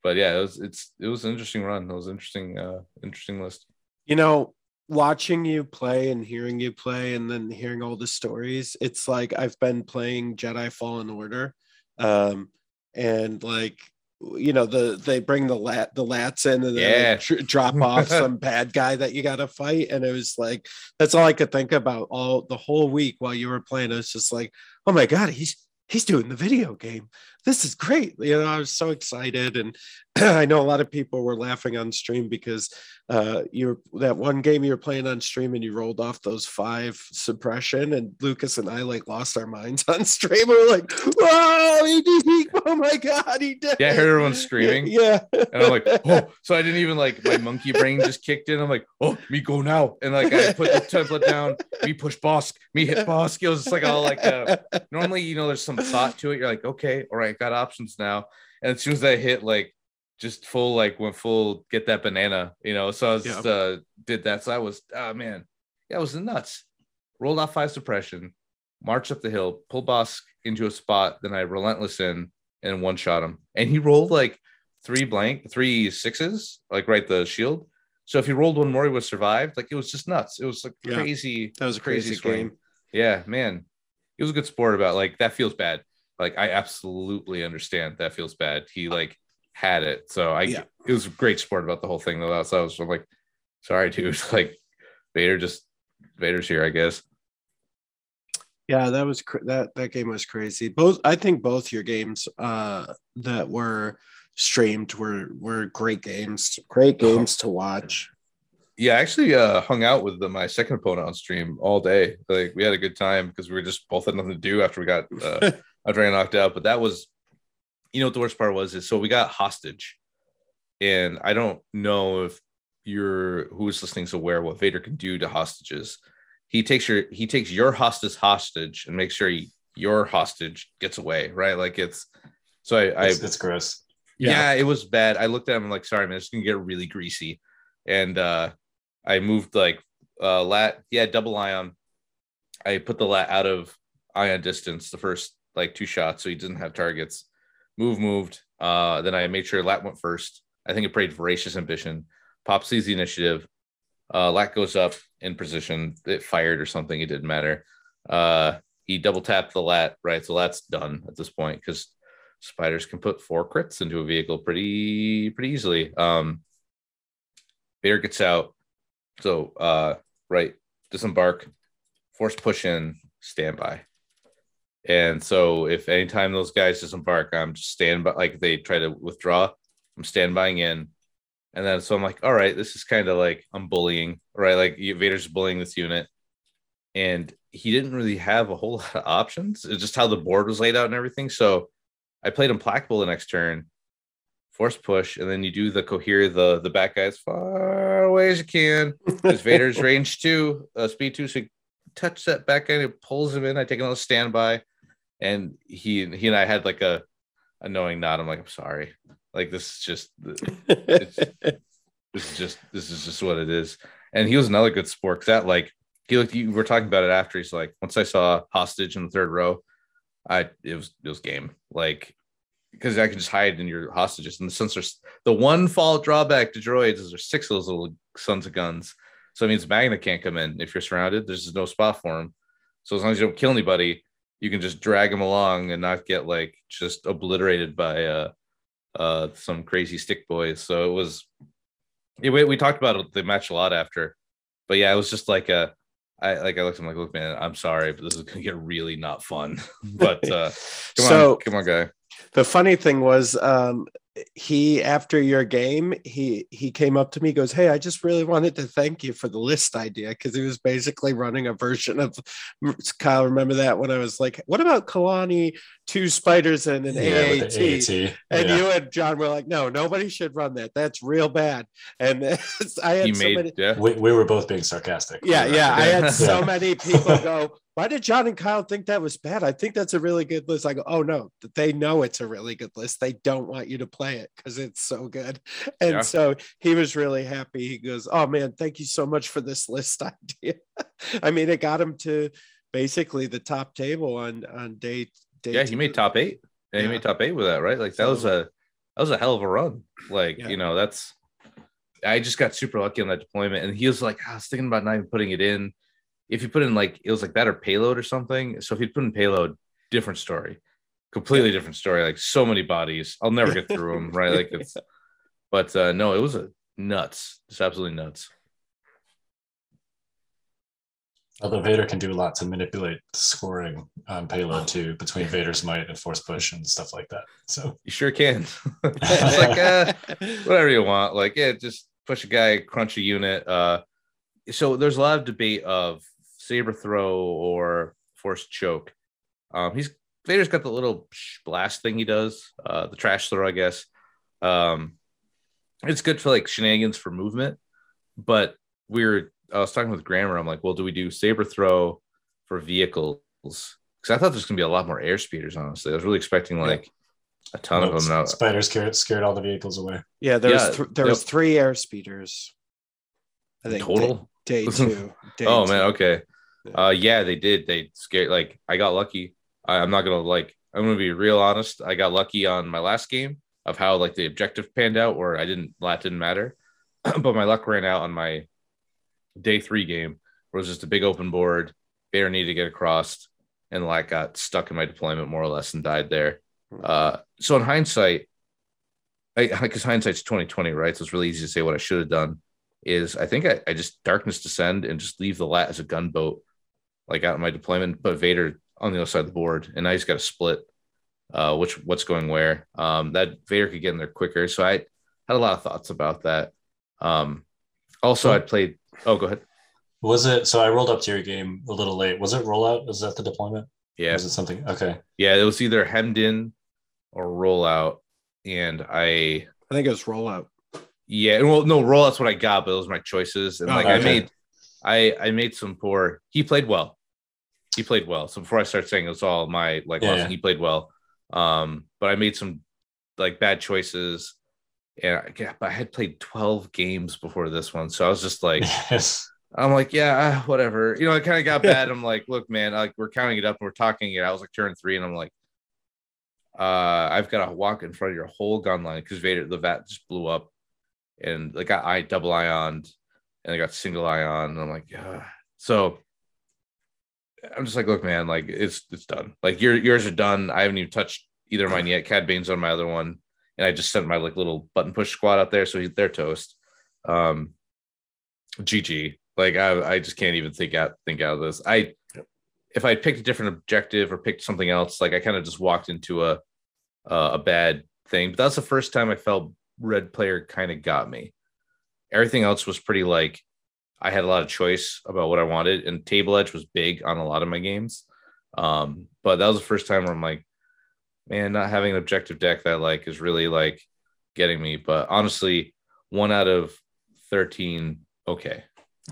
But yeah, it was it's it was an interesting run. It was interesting uh interesting list. You know, watching you play and hearing you play and then hearing all the stories, it's like I've been playing Jedi Fallen Order. Um, and like you know the they bring the lat the lats in and then Yeah. they tr- drop off some bad guy that you got to fight and it was like that's all I could think about all the whole week while you were playing. It was just like, oh my god, he's he's doing the video game. This is great. You know, I was so excited and I know a lot of people were laughing on stream because uh you were that one game you were playing on stream and you rolled off those five suppression and Lucas and I like lost our minds on stream. We were like, whoa, he did he, oh my god, he did. Yeah, I heard everyone screaming. Yeah. And I'm like, oh, so I didn't even like my monkey brain just kicked in. I'm like, oh, me go now. And like I put the template down, me push boss, me hit boss. It was just like all like uh, normally, you know, there's some thought to it. You're like, okay, all right, got options now. And as soon as I hit like just full, like went full, get that banana, you know. So I was Yeah. uh did that. So I was, oh man, yeah, it was nuts. Rolled off five suppression, marched up the hill, pull boss into a spot, then I relentless in and one shot him. And he rolled like three blank, three sixes, like right the shield. So if he rolled one more, he would survive. Like it was just nuts. It was like Yeah. crazy. That was a crazy, swing. game. Yeah, man. He was a good sport about like that feels bad. Like I absolutely understand that feels bad. He like had it. So I Yeah. it was great sport about the whole thing though. That's I was like, sorry, dude. Like Vader just Vader's here, I guess. Yeah, that was cr- that that game was crazy. Both I think both your games uh that were streamed were were great games. Great games to watch. Yeah, I actually uh, hung out with the, my second opponent on stream all day. Like we had a good time because we were just both had nothing to do after we got uh, after I got knocked out. But that was, you know, what the worst part was is so we got hostage, and I don't know if you're who's listening is aware what Vader can do to hostages. He takes your he takes your hostage hostage and makes sure he, your hostage gets away. Right, like it's so I, I It's, it's gross. yeah. it was bad. I looked at him like, sorry, man, it's gonna get really greasy. And uh I moved like uh lat, yeah, double ion. I put the lat out of ion distance the first like two shots, so he doesn't have targets. Move moved. Uh then I made sure lat went first. I think it prayed voracious ambition. Pop sees the initiative. Uh lat goes up in position. It fired or something, it didn't matter. Uh he double tapped the lat, right? So lat's done at this point because spiders can put four crits into a vehicle pretty pretty easily. Um Vader gets out. So uh right, disembark, force push in, standby. And so if anytime those guys disembark, I'm just stand by like they try to withdraw, I'm standbying in. And then so I'm like, all right, this is kind of like I'm bullying, right? Like Vader's bullying this unit. And he didn't really have a whole lot of options. It's just how the board was laid out and everything. So I played implacable the next turn, force push, and then you do the cohere the the back guy as far away as you can. Because Vader's range two, uh, speed two, so touch that back guy, it pulls him in. I take another standby, and he he and I had like a a knowing nod. I'm like, I'm sorry, like this is just this is just this is just what it is. And he was another good sport because that like he looked. You were talking about it after. He's like, once I saw hostage in the third row, I it was it was game like because I can just hide in your hostages. And since there's the one fault drawback to droids is there's six of those little sons of guns. So it means Magna can't come in if you're surrounded. There's just no spot for him. So as long as you don't kill anybody, you can just drag them along and not get like just obliterated by uh uh some crazy stick boys. So it was yeah, we, we talked about the match a lot after. But yeah, it was just like a I like I looked at him like, look, man, I'm sorry, but this is gonna get really not fun. but uh come So- on, come on, guy. the funny thing was um he after your game he he came up to me goes hey i just really wanted to thank you for the list idea because he was basically running a version of kyle remember that when i was like what about kalani two spiders and an Yeah, aat with the AAT. and Yeah. you and john were like no nobody should run that that's real bad and i had He so made many yeah. we, we were both being sarcastic. yeah, yeah. I had so Yeah. many people go, Why did John and Kyle think that was bad? I think that's a really good list. I go, Oh no, they know it's a really good list. They don't want you to play it because it's so good. And Yeah. so he was really happy. He goes, Oh man, thank you so much for this list idea. I mean, it got him to basically the top table on on day day. Yeah, he made top eight. Yeah, he made top eight with that, right? Like that was a that was a hell of a run. Like, Yeah. you know, that's I just got super lucky on that deployment, and he was like, ah, I was thinking about not even putting it in. If you put in like it was like that or payload or something. So if you put in payload, different story, completely different story. Like so many bodies, I'll never get through them. Right? Like it's, but uh, no, it was a nuts. It's absolutely nuts. Although Vader can do a lot to manipulate scoring on payload too, between Vader's might and force push and stuff like that. So You sure can. it's like uh, whatever you want. Like, yeah, just push a guy, crunch a unit. Uh, so there's a lot of debate of saber throw or force choke. Um, he's Vader's got the little blast thing he does, uh, the trash throw, I guess. Um, it's good for like shenanigans for movement, but we're I was talking with Grammar. I'm like, well, do we do saber throw for vehicles? Because I thought there's gonna be a lot more air speeders. Honestly, I was really expecting like a ton of them. Now, Spiders scared, scared all the vehicles away. Yeah, there Yeah, was th- there yep. was three air speeders. I think total. day, day two. Day oh two. man, okay. Yeah. Uh, yeah, they did. They scared. Like, I got lucky. I, I'm not gonna like. I'm gonna be real honest. I got lucky on my last game of how like the objective panned out, where I didn't. That didn't matter, but my luck ran out on my day three game, where it was just a big open board. Vader needed to get across, and like got stuck in my deployment more or less and died there. Uh, so in hindsight, I because hindsight's 2020, right? So it's really easy to say what I should have done. Is I think I, I just darkness descend and just leave the lat as a gunboat, like out in my deployment, but Vader on the other side of the board, and I just got to split uh which what's going where. Um that Vader could get in there quicker. So I had a lot of thoughts about that. Um also I played oh go ahead. Was it so? I rolled up to your game a little late. Was it rollout? Was that the deployment? Yeah. Was it something? Okay. Yeah, it was either hemmed in or rollout. And I I think it was rollout. Yeah, well, no, rollout's what I got, but those were my choices. And Oh, like I made I I made some poor he played well. He played well. So before I start saying it's all my like Yeah, he played well. Um, but I made some like bad choices. And I, yeah, but I had played 12 games before this one. So I was just like, yes. I'm like, yeah, ah, whatever. You know, I kind of got bad. I'm like, look, man, like we're counting it up and we're talking it. I was like turn three, and I'm like, uh, I've got to walk in front of your whole gun line because Vader the vat just blew up, and like I, I double ioned, and I got single ion, and I'm like, yeah. So I'm just like, look, man, like it's it's done. Like your yours are done. I haven't even touched either of mine yet. Cad Bane's on my other one, and I just sent my like little button push squad out there, so he, they're toast. Um, GG. Like I, I just can't even think out think out of this. I if I picked a different objective or picked something else, like I kind of just walked into a uh, a bad thing. But that's the first time I felt red player kind of got me. Everything else was pretty like I had a lot of choice about what I wanted, and table edge was big on a lot of my games. Um, but that was the first time where I'm like, man, not having an objective deck that like is really like getting me. But honestly, one out of thirteen, okay,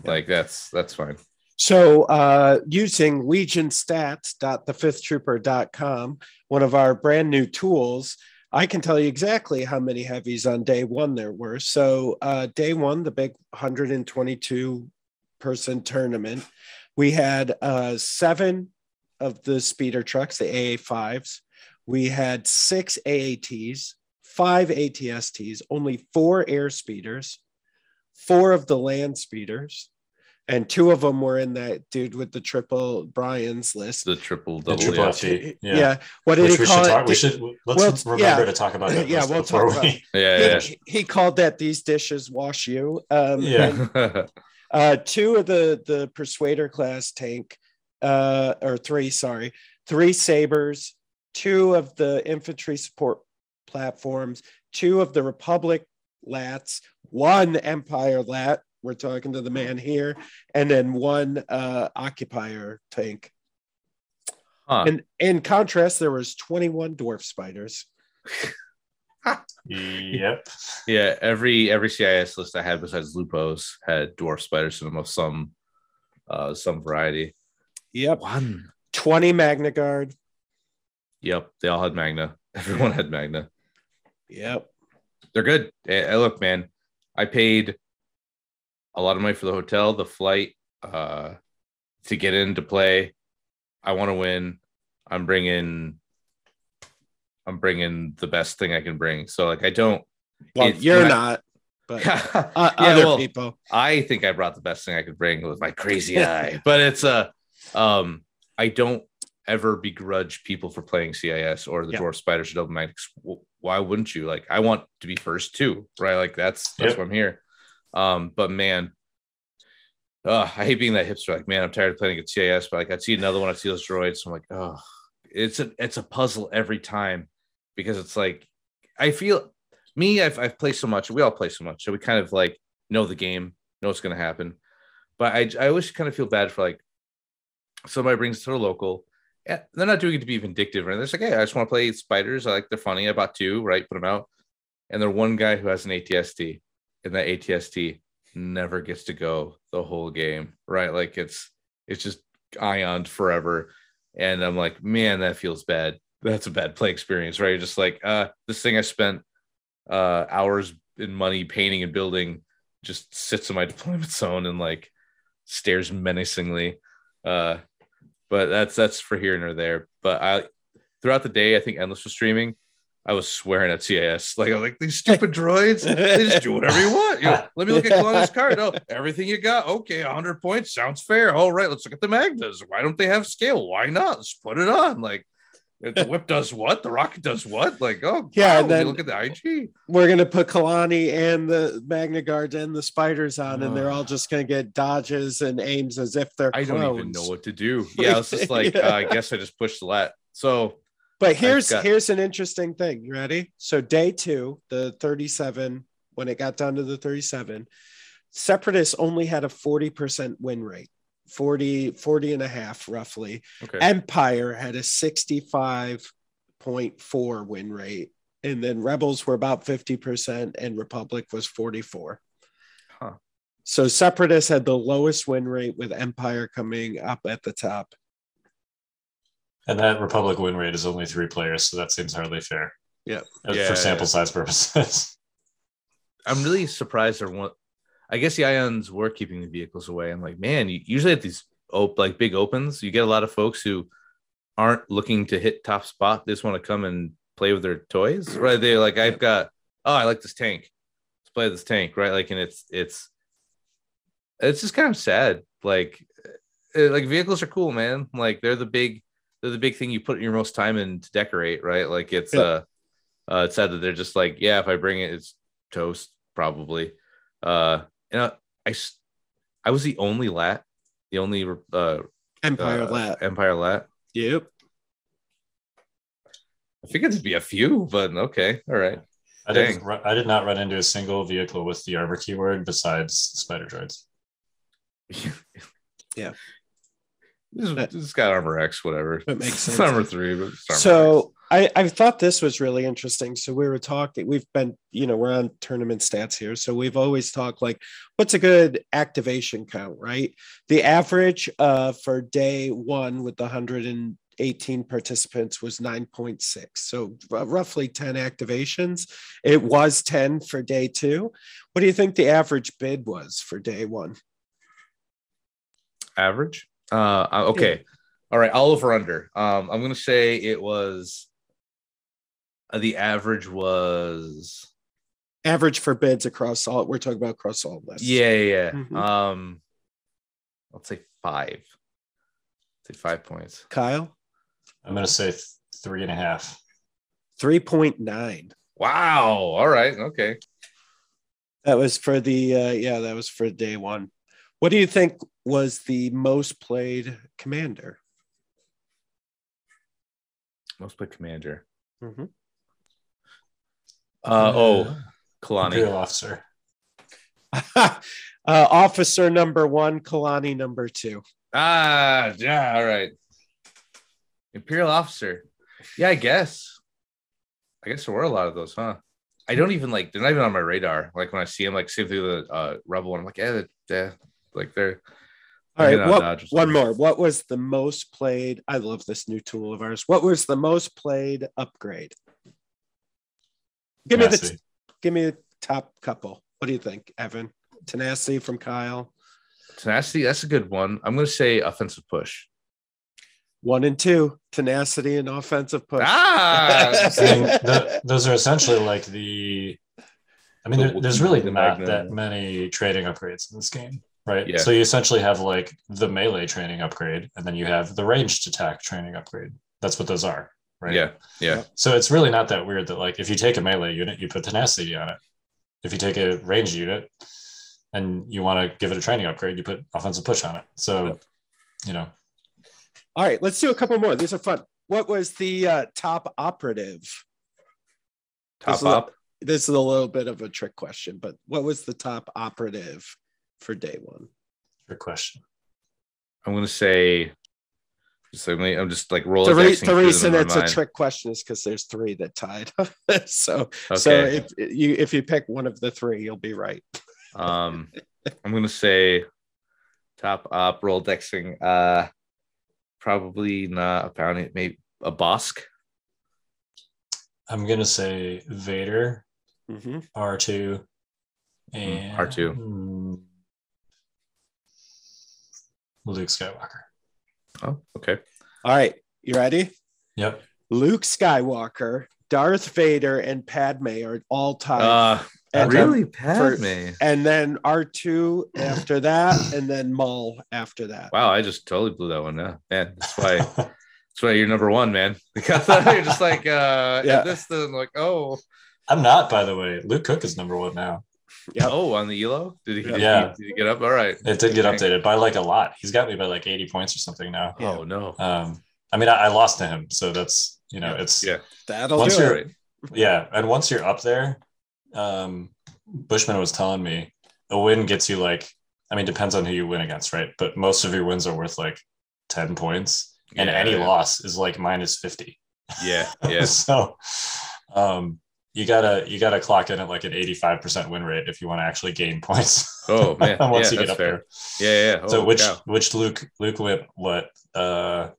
like that's that's fine. So, uh, using legionstats.thefifthtrooper.com, one of our brand new tools, I can tell you exactly how many heavies on day one there were. So, uh, day one, the big 122 person tournament, we had uh, seven of the speeder trucks, the AA5s. We had six AATs, five ATSTs, only four air speeders, four of the land speeders and two of them were in that dude with the triple Brian's list. The triple The double. triple yeah. FT. Yeah. Yeah. What did Which he we call should it? talk. We should let's well, remember yeah. to talk about it. Yeah, we'll before talk about we- Yeah, he, yeah. he- he called that these dishes wash you. Um, Yeah. and, uh, two of the the Persuader class tank, uh, or three, sorry, three sabers, two of the infantry support platforms, two of the Republic lats, one Empire lat. We're talking to the man here, and then one uh, occupier tank. Huh. And in contrast, there was 21 dwarf spiders. Yep. yeah, every every CIS list I had besides Lupos had dwarf spiders in them of some uh some variety. Yep. One. 20 Magna Guard. Yep, they all had Magna. Everyone had Magna. Yep. They're good. Eh, look, man, I paid a lot of money for the hotel, the flight, uh, to get into play. I want to win. I'm bringing. I'm bringing the best thing I can bring. So like I don't. Well, It's you're not- not, but yeah, uh, other well, people. I think I brought the best thing I could bring with my crazy eye, but it's a, um, I don't ever begrudge people for playing CIS or the Yeah. Dwarf Spiders or Double Magnets. Why wouldn't you? Like, I want to be first too, right? Like that's that's Yep. why I'm here. Um, but man, uh, I hate being that hipster. Like, man, I'm tired of playing against CIS, but like I'd see another one, I see those droids. So I'm like, oh, it's a it's a puzzle every time because it's like I feel me, I've I've played so much, we all play so much, so we kind of like know the game, know what's gonna happen. But I I always kind of feel bad for like somebody brings to the local. Yeah, they're not doing it to be vindictive, anything. They're just like, hey, I just want to play spiders. I like they're funny. I bought two, right? Put them out. And they're one guy who has an ATST, and that ATST never gets to go the whole game, right? Like it's it's just ioned forever. And I'm like, man, that feels bad. That's a bad play experience, right? Just like, uh, this thing I spent uh hours and money painting and building just sits in my deployment zone and like stares menacingly. Uh but that's that's for here and there. But I throughout the day, I think Endless was streaming. I was swearing at CIS. Like I was like, these stupid droids, they just do whatever you want. You know, let me look at Kalani's card. Oh, everything you got. Okay, 100 points. Sounds fair. All right, let's look at the Magnas. Why don't they have scale? Why not? Let's put it on. Like the whip does what? The rocket does what? Like, oh Yeah, wow, and then- look at the IG. We're gonna put Kalani and the Magna Guards and the spiders on, and they're all just gonna get dodges and aims as if they're I don't even know what to do. Yeah, it's just like Yeah. uh, I guess I just pushed the lat. So But here's got- here's an interesting thing. You ready? So day two, the 37, when it got down to the 37, Separatists only had a 40% win rate, 40, 40 and a half roughly. okay. Empire had a 65.4 win rate. And then Rebels were about 50% and Republic was 44. Huh. So Separatists had the lowest win rate with Empire coming up at the top. And that Republic win rate is only three players, so that seems hardly fair. Yeah. Uh, Yeah. For sample size purposes. I'm really surprised they're one. I guess the Ions were keeping the vehicles away. I'm like, man, you, usually at these op- like big opens, you get a lot of folks who aren't looking to hit top spot. They just want to come and play with their toys, right? They're like, I've got, oh, I like this tank. Let's play this tank, right? Like, and it's it's it's just kind of sad. Like, uh, like vehicles are cool, man. Like they're the big they're the big thing you put your most time in to decorate, right? Like it's Yeah. uh, uh it's sad that they're just like, yeah, if I bring it, it's toast probably. Uh, and i i was the only lat, the only uh, Empire uh, lat. Empire lat. Yep. I figured there'd be a few, but okay, all right. I didn't. Dang. ru- I did not run into a single vehicle with the armor keyword besides spider droids. Yeah. This, has got armor X, whatever. That makes sense. armor three, but it's armor X. So I, I thought this was really interesting. So we were talking, we've been, you know, we're on tournament stats here. So we've always talked like, what's a good activation count, right? The average uh, for day one with the 118 participants was 9.6. So r- roughly 10 activations. It was 10 for day two. What do you think the average bid was for day one? average. Uh, okay, all right. I'll over under. Um, I'm gonna say it was. uh, the average was Average for bids across all, we're talking about across all lists. yeah yeah. yeah. Mhm. Um, let's say five. Say five points. Kyle, I'm going to say th- three and a half. 3.9. Wow. All right. Okay. That was for the uh, yeah, that was for day one. What do you think was the most played commander? Most played commander. Mhm. Uh oh, Kalani. Imperial officer. uh, officer number one, Kalani number two. Ah, yeah. All right. Imperial officer. Yeah, I guess. I guess there were a lot of those, huh? I don't even like. They're not even on my radar. Like when I see them, like see through the uh, rebel, and I'm like, yeah, they're, they're like they're. All they're right, not what, one more. What was the most played? I love this new tool of ours. What was the most played upgrade? Give me the give me the top couple. What do you think, Evan? Tenacity from Kyle. Tenacity. That's a good one. I'm gonna say offensive push. One and two, tenacity and offensive push. Ah, the, those are essentially like the I mean, The there, there's really the not Magna. that many trading upgrades in this game, right? Yeah. So you essentially have like the melee training upgrade, and then you have the ranged attack training upgrade. That's what those are, right? Yeah, yeah, So it's really not that weird that like if you take a melee unit, you put tenacity on it. If you take a ranged unit and you want to give it a training upgrade, you put offensive push on it. So, you know, All right, let's do a couple more. These are fun. What was the uh, top operative? top This is a- up. This is a little bit of a trick question, but what was the top operative for day one? good question. I'm gonna say. Just like, I'm just like rolling. The, re- the reason it's a trick question is because there's three that tied. so, so if you if you pick one of the three, you'll be right. Um, I'm gonna say top up roll dexing. Uh, probably not a bounty. Maybe a Bossk. I'm gonna say Vader, Mhm. R2, and R2. Luke Skywalker. Oh, okay. All right, you ready? Yep. Luke Skywalker, Darth Vader, and Padme are all tied. Uh, And really, then- Padme. and then R2 after that, and then Maul after that. Wow, I just totally blew that one. Yeah, man. That's why. That's why you're number one, man. Because you're just like, uh, Yeah. yeah. this, then like, oh, I'm not, by the way. Luke Cook is number one now. Yep. oh, on the elo. Did he? Did, Yeah. he, did he get up? All right. It did get Okay. updated by like a lot. He's got me by like 80 points or something now. Yeah. Oh no. Um, I mean, I, I lost to him, so that's you know, it's Yeah. That'll Once do you're- it. yeah. And once you're up there, um, Bushman was telling me a win gets you like, I mean, depends on who you win against, right? But most of your wins are worth like 10 points, and Yeah, any yeah. loss is like minus 50. Yeah. Yeah. so, um, you gotta you gotta clock in at like an 85% win rate if you want to actually gain points. Oh man. once yeah, you get that's up fair. there. Yeah. Yeah. so Oh, which cow. which Luke Luke went what uh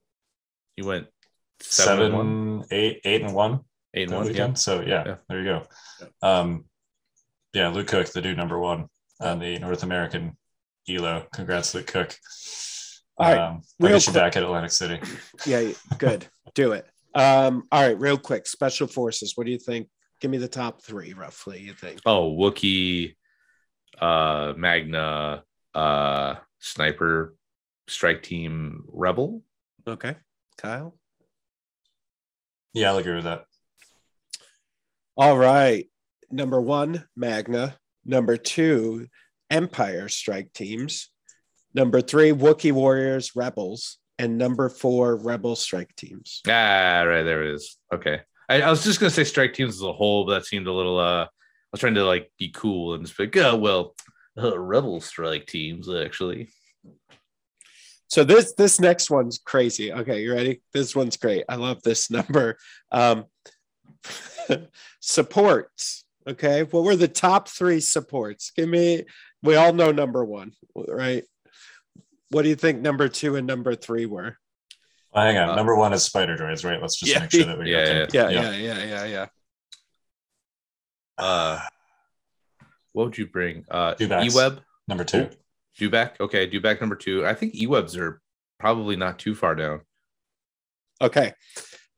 you went seven, seven, and one, eight, eight and one eight and one. weekend. So yeah, Yeah. there you go. Um, yeah, Luke Cook, the dude number one on the North American Elo. Congrats, Luke Cook. All right, um, real get you quick- back at Atlantic City. Yeah, good. do it. Um, all right, real quick. Special forces. What do you think? Give me the top three, roughly. You think? Oh, Wookie, uh, Magna, uh, Sniper, Strike Team, Rebel. Okay, Kyle. Yeah, I'll agree with that. All right. Number one, Magna. Number two, Empire strike teams. Number three, Wookie Warriors, Rebels. And number four, Rebel strike teams. Ah, right there it is. Okay, I, I was just gonna say Strike Teams as a whole, but that seemed a little. uh I was trying to like be cool and just like, oh well, uh, Rebel Strike Teams actually. So this this next one's crazy. Okay, you ready? This one's great. I love this number. Um, supports. Okay, what were the top three supports? Give me. We all know number one, right? What do you think number two and number three were? Well, hang on. Uh, number one is Spider Droids, right? Let's just Yeah. make sure that we Yeah, okay. Yeah, yeah, yeah, yeah, yeah. Uh, what would you bring? Uh, Dewbacks. Eweb, Number two. Oh. Dewback. Okay, Dewback number two. I think Ewebs are probably not too far down. Okay.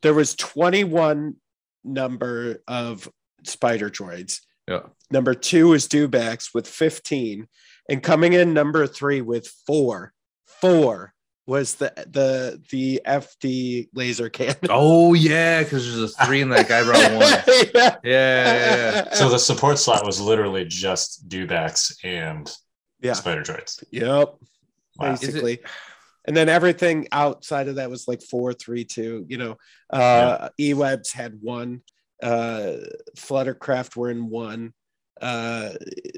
There was 21 number of spider droids. Yeah. Number two is Dewbacks with 15. And coming in number three with four. Four was the the the FD laser cannon. Oh yeah, because there's a three and that guy brought one. yeah. Yeah, yeah, yeah. So the support slot was literally just dewbacks and Yeah. spider droids. Yep. Wow. Basically. And then everything outside of that was like four, three, two. You know, uh E-Webs had one, uh Fluttercraft were in one, uh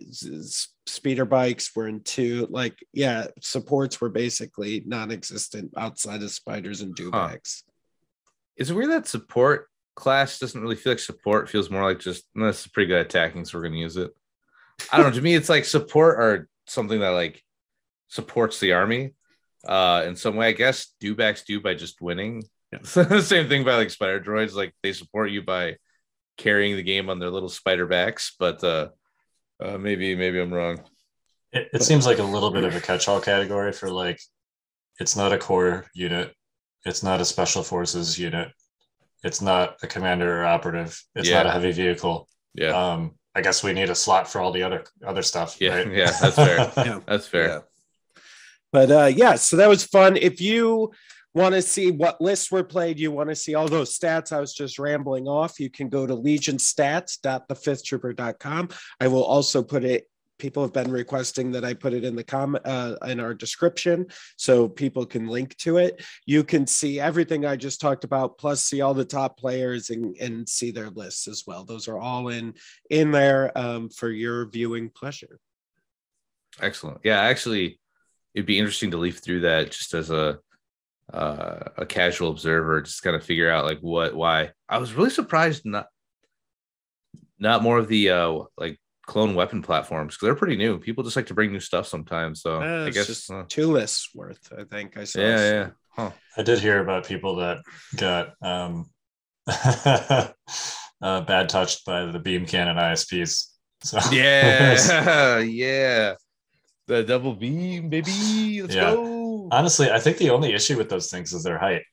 s- s- speeder bikes were in two. Like, yeah, supports were basically non-existent outside of spiders and dewbacks. Is it weird that support class doesn't really feel like support? Feels more like just "No, this is pretty good attacking, so we're gonna use it. I don't know. To me, it's like support or something that like supports the army uh in some way. I guess dewbacks do by just winning. So the same thing by like spider droids, like they support you by carrying the game on their little spider backs, but uh, uh maybe maybe I'm wrong. It, it seems like a little bit of a catch-all category for like, it's not a core unit, it's not a special forces unit, it's not a commander or operative, it's not a heavy vehicle. Yeah. Um, I guess we need a slot for all the other other stuff. Yeah, right? yeah, that's fair. Yeah. That's fair. Yeah. But uh yeah, so that was fun. If you want to see what lists were played, you want to see all those stats. I was just rambling off. You can go to legionstats.thefifthtrooper.com. I will also put it. People have been requesting that I put it in the com uh, in our description, so people can link to it. You can see everything I just talked about, plus see all the top players and, and see their lists as well. Those are all in in there um, for your viewing pleasure. Excellent. Yeah, actually, it'd be interesting to leaf through that just as a uh, a casual observer, just kind of figure out like what, why. I was really surprised not not more of the uh like clone weapon platforms because they're pretty new. People just like to bring new stuff sometimes. So Uh, I guess just uh, two lists worth. I think I saw. yeah, yeah. Huh. I did hear about people that got um, uh, bad touched by the beam cannon ISPs. So Yeah, yeah. The double beam, baby. Let's Yeah. go. Honestly, I think the only issue with those things is their height.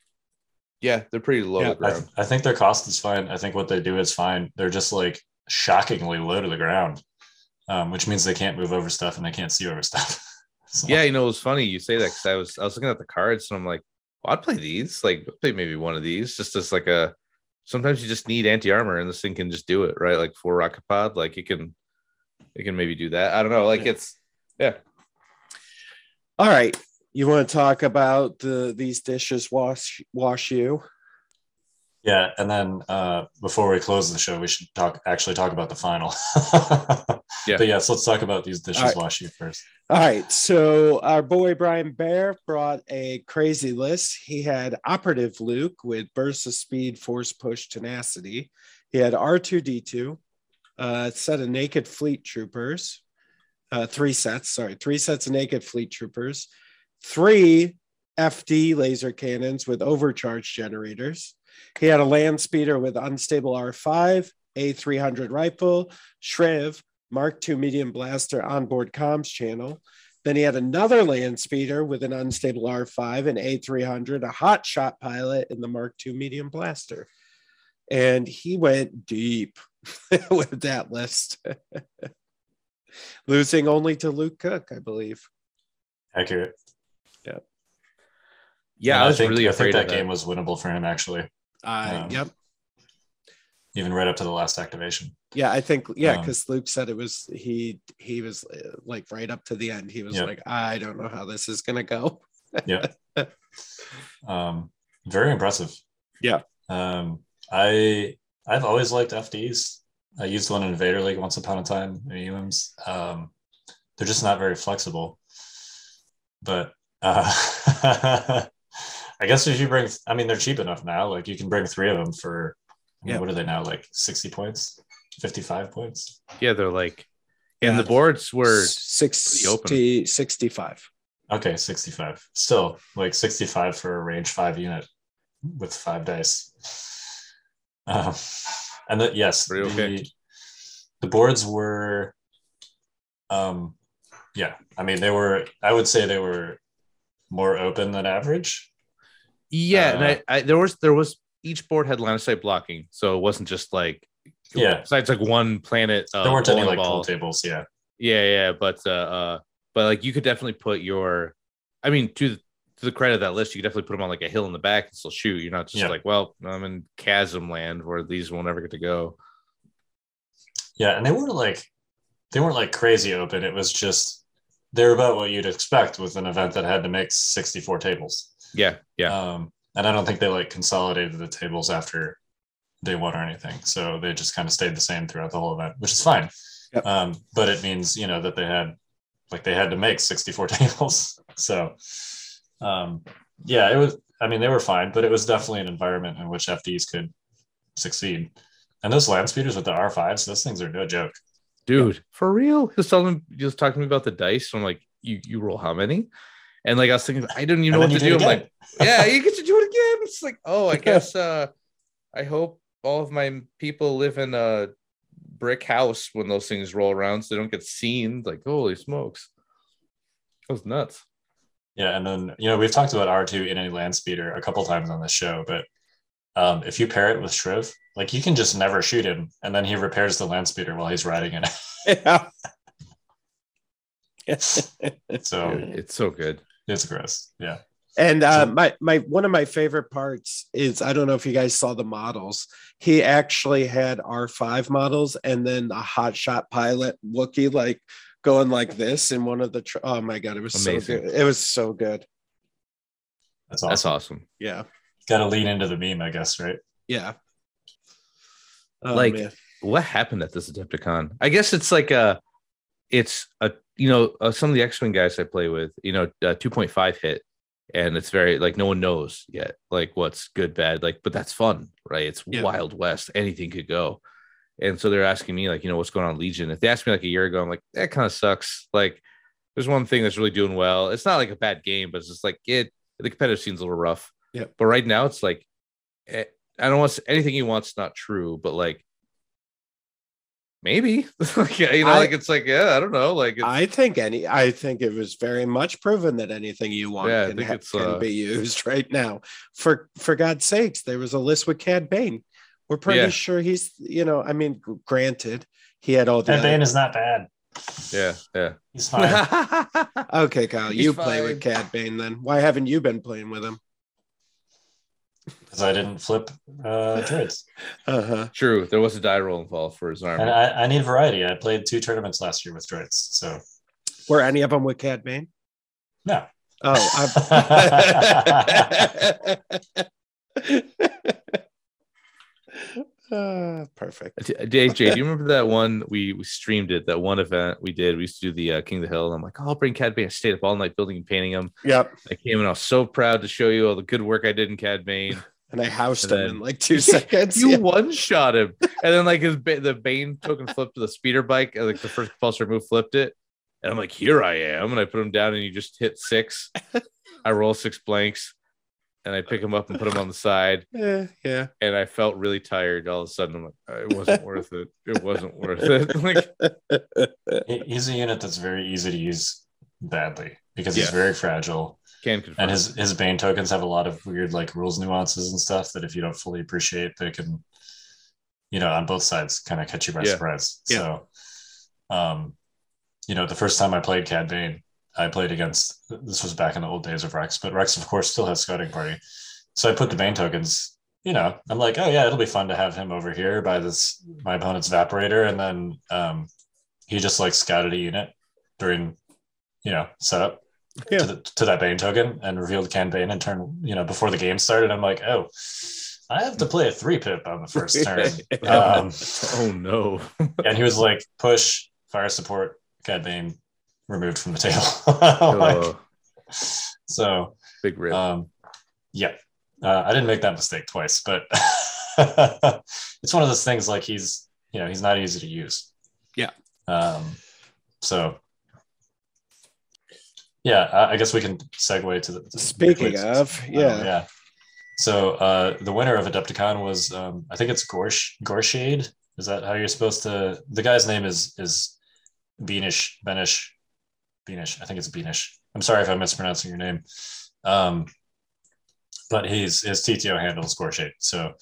Yeah, they're pretty low Yeah, to the I, ground. I think their cost is fine. I think what they do is fine. They're just like shockingly low to the ground, um, which means they can't move over stuff and they can't see over stuff. So, Yeah, you know, it was funny you say that because I was I was looking at the cards and I'm like, well, I'd play these. Like, I'd play maybe one of these just as like a. Sometimes you just need anti armor and this thing can just do it, right? Like for rocket pod, like it can, it can maybe do that. I don't know. Like Yeah. it's yeah. All right. You want to talk about the these dishes wash wash you? Yeah, and then uh, before we close the show, we should talk actually talk about the final. Yeah. But yes, let's talk about these dishes All right. wash you first. All right. So our boy Brian Bear brought a crazy list. He had operative Luke with bursts of speed, force push, tenacity. He had R2D2, uh, set of naked fleet troopers, uh, three sets, sorry, three sets of naked fleet troopers, three FD laser cannons with overcharge generators. He had a land speeder with unstable R5, A300 rifle, Shriv, Mark II medium blaster onboard comms channel. Then he had another land speeder with an unstable R5, and A300, a hot shot pilot, and the Mark II medium blaster. And he went deep with that list, losing only to Luke Cook, I believe. Accurate. Yeah, And I was think, really I afraid think that that. game was winnable for him actually, Uh, Um, yep. even right up to the last activation. Yeah, I think yeah, Um, because Luke said it was he he was uh, like right up to the end. He was Yeah. like, I don't know how this is gonna go. Yeah. um, very impressive. Yeah. Um, I I've always liked FDs. I used one in Invader League once upon a time in EUMs. Um, they're just not very flexible. But uh, I guess if you bring, I mean, they're cheap enough now. Like you can bring three of them for, I mean, Yeah. what are they now? Like 60 points, 55 points? Yeah, they're like, Yeah. and the boards were 60, 65. Okay, 65. Still like 65 for a range five unit with five dice. Um, and the, yes, Pretty the, okay. the boards were, um, yeah, I mean, they were, I would say they were more open than average. Yeah, and Uh, I, I there was there was each board had line of sight blocking, so it wasn't just like Yeah. besides like one planet. Uh, there weren't any like ball. pool tables. Yeah. Yeah, yeah, but uh, uh, but like you could definitely put your, I mean, to the, to the credit of that list, you could definitely put them on like a hill in the back and still shoot. You're not just Yeah. like, well, I'm in chasm land where these will never get to go. Yeah. And they weren't like, they weren't like crazy open. It was just, they're about what you'd expect with an event that had to make 64 tables. Yeah, yeah, Um, and I don't think they like consolidated the tables after day one or anything. So they just kind of stayed the same throughout the whole event, which is fine. Yep. Um, but it means, you know, that they had like they had to make 64 tables. So um, yeah, it was, I mean, they were fine, but it was definitely an environment in which FDs could succeed. And those land speeders with the R5s, those things are no joke. dude, for real. He was telling he was talking to me about the dice. I'm like, you you roll how many? And like I was thinking, I didn't even know what to do. I'm like, yeah, you get to do it again. It's like, oh, I guess uh I hope all of my people live in a brick house when those things roll around so they don't get seen. Like, holy smokes. That was nuts. Yeah, and then you know we've talked about R two in a land speeder a couple times on this show, but um, if you pair it with Shriv, Like you can just never shoot him, and then he repairs the land speeder while he's riding it. Yeah. so it's so good. It's gross. Yeah. And uh, my my one of my favorite parts is I don't know if you guys saw the models. He actually had R five models and then a hot shot pilot Wookie like going like this in one of the. Tr- oh my god, it was Amazing. so good. It was so good. That's awesome. That's awesome. Yeah, Got to lean into the meme, I guess, right? yeah. Oh, Like- man. What happened at this Adepticon? I guess it's like a, it's a you know uh, some of the X-wing guys I play with, you know, uh, 2.5 hit, and it's very like no one knows yet like what's good bad like, but that's fun, right? It's Yeah. Wild West, anything could go. And so they're asking me like, you know, what's going on Legion? If they asked me like a year ago, I'm like, that kind of sucks. Like, there's one thing that's really doing well. It's not like a bad game, but it's just like it. The competitive scene's a little rough. Yeah. But right now, it's like, eh, I don't want anything he wants not true, but like maybe like you know, I- like it's like yeah, I don't know, like it's, I think any. I think it was very much proven that anything you want Yeah, can, ha- it's, can uh, be used right now. For for God's sakes, there was a list with Cad Bane. We're pretty Yeah. sure he's. You know, I mean, granted, he had all the. Ed other- Bane is not bad. yeah, yeah. He's fine. Okay, Kyle, He's you play with Cad Bane then. Why haven't you been playing with him? Because I didn't flip uh, droids. Uh huh. True, there was a die roll involved for his arm. And I, I need variety. I played two tournaments last year with droids. So, Were any of them with Cad Bane? no. Oh, I'm... Uh, perfect. Jay, do you remember that one we we streamed it? That one event we did. We used to do the uh, King of the Hill. And I'm like, oh, I'll bring Cad Bane. I stayed up all night building and painting him. Yep. I came and I was so proud to show you all the good work I did in Cad Bane. And I housed And him then- in like two seconds. You Yeah. one shot him, and then like his the Bane token flipped to the speeder bike, and like the first compulsory move flipped it, and I'm like, here I am, and I put him down, and you just hit six. I roll six blanks, and I pick him up and put him on the side, Yeah, yeah. and I felt really tired. All of a sudden, I'm like, "Uh, it wasn't worth it. It wasn't worth it. like, He's a unit that's very easy to use badly because he's Yes. very fragile. can confirm. And his, his Bane tokens have a lot of weird like rules nuances and stuff that if you don't fully appreciate, they can, you know, on both sides kind of catch you by Yeah. surprise. Yeah. So, um, you know, the first time I played Cad Bane, I played against this was back in the old days of Rex, but Rex, of course, still has scouting party. So I put the Bane tokens, you know, I'm like, oh yeah, it'll be fun to have him over here by this my opponent's evaporator. And then um he just like scouted a unit during, you know, setup Yeah. to, the, to that Bane token and revealed Cad Bane and turn, you know, before the game started. I'm like, oh, I have to play a three pip on the first turn. um, oh no. and he was like, push, fire support, Cad Bane removed from the table. Like, Oh, so, big rip. um, yeah, uh, I didn't make that mistake twice, but it's one of those things like he's, you know, he's not easy to use. Yeah. Um, so, yeah, I, I guess we can segue to the. to Speaking quiz. of, Um, yeah. yeah. So uh, the winner of Adepticon was, um, I think it's Gorsh Gorshade. Is that how you're supposed to? The guy's name is is Beanish Benish Beanish. I think it's Beanish. I'm sorry if I'm mispronouncing your name. Um, but he's his TTO handle is Gorshade, so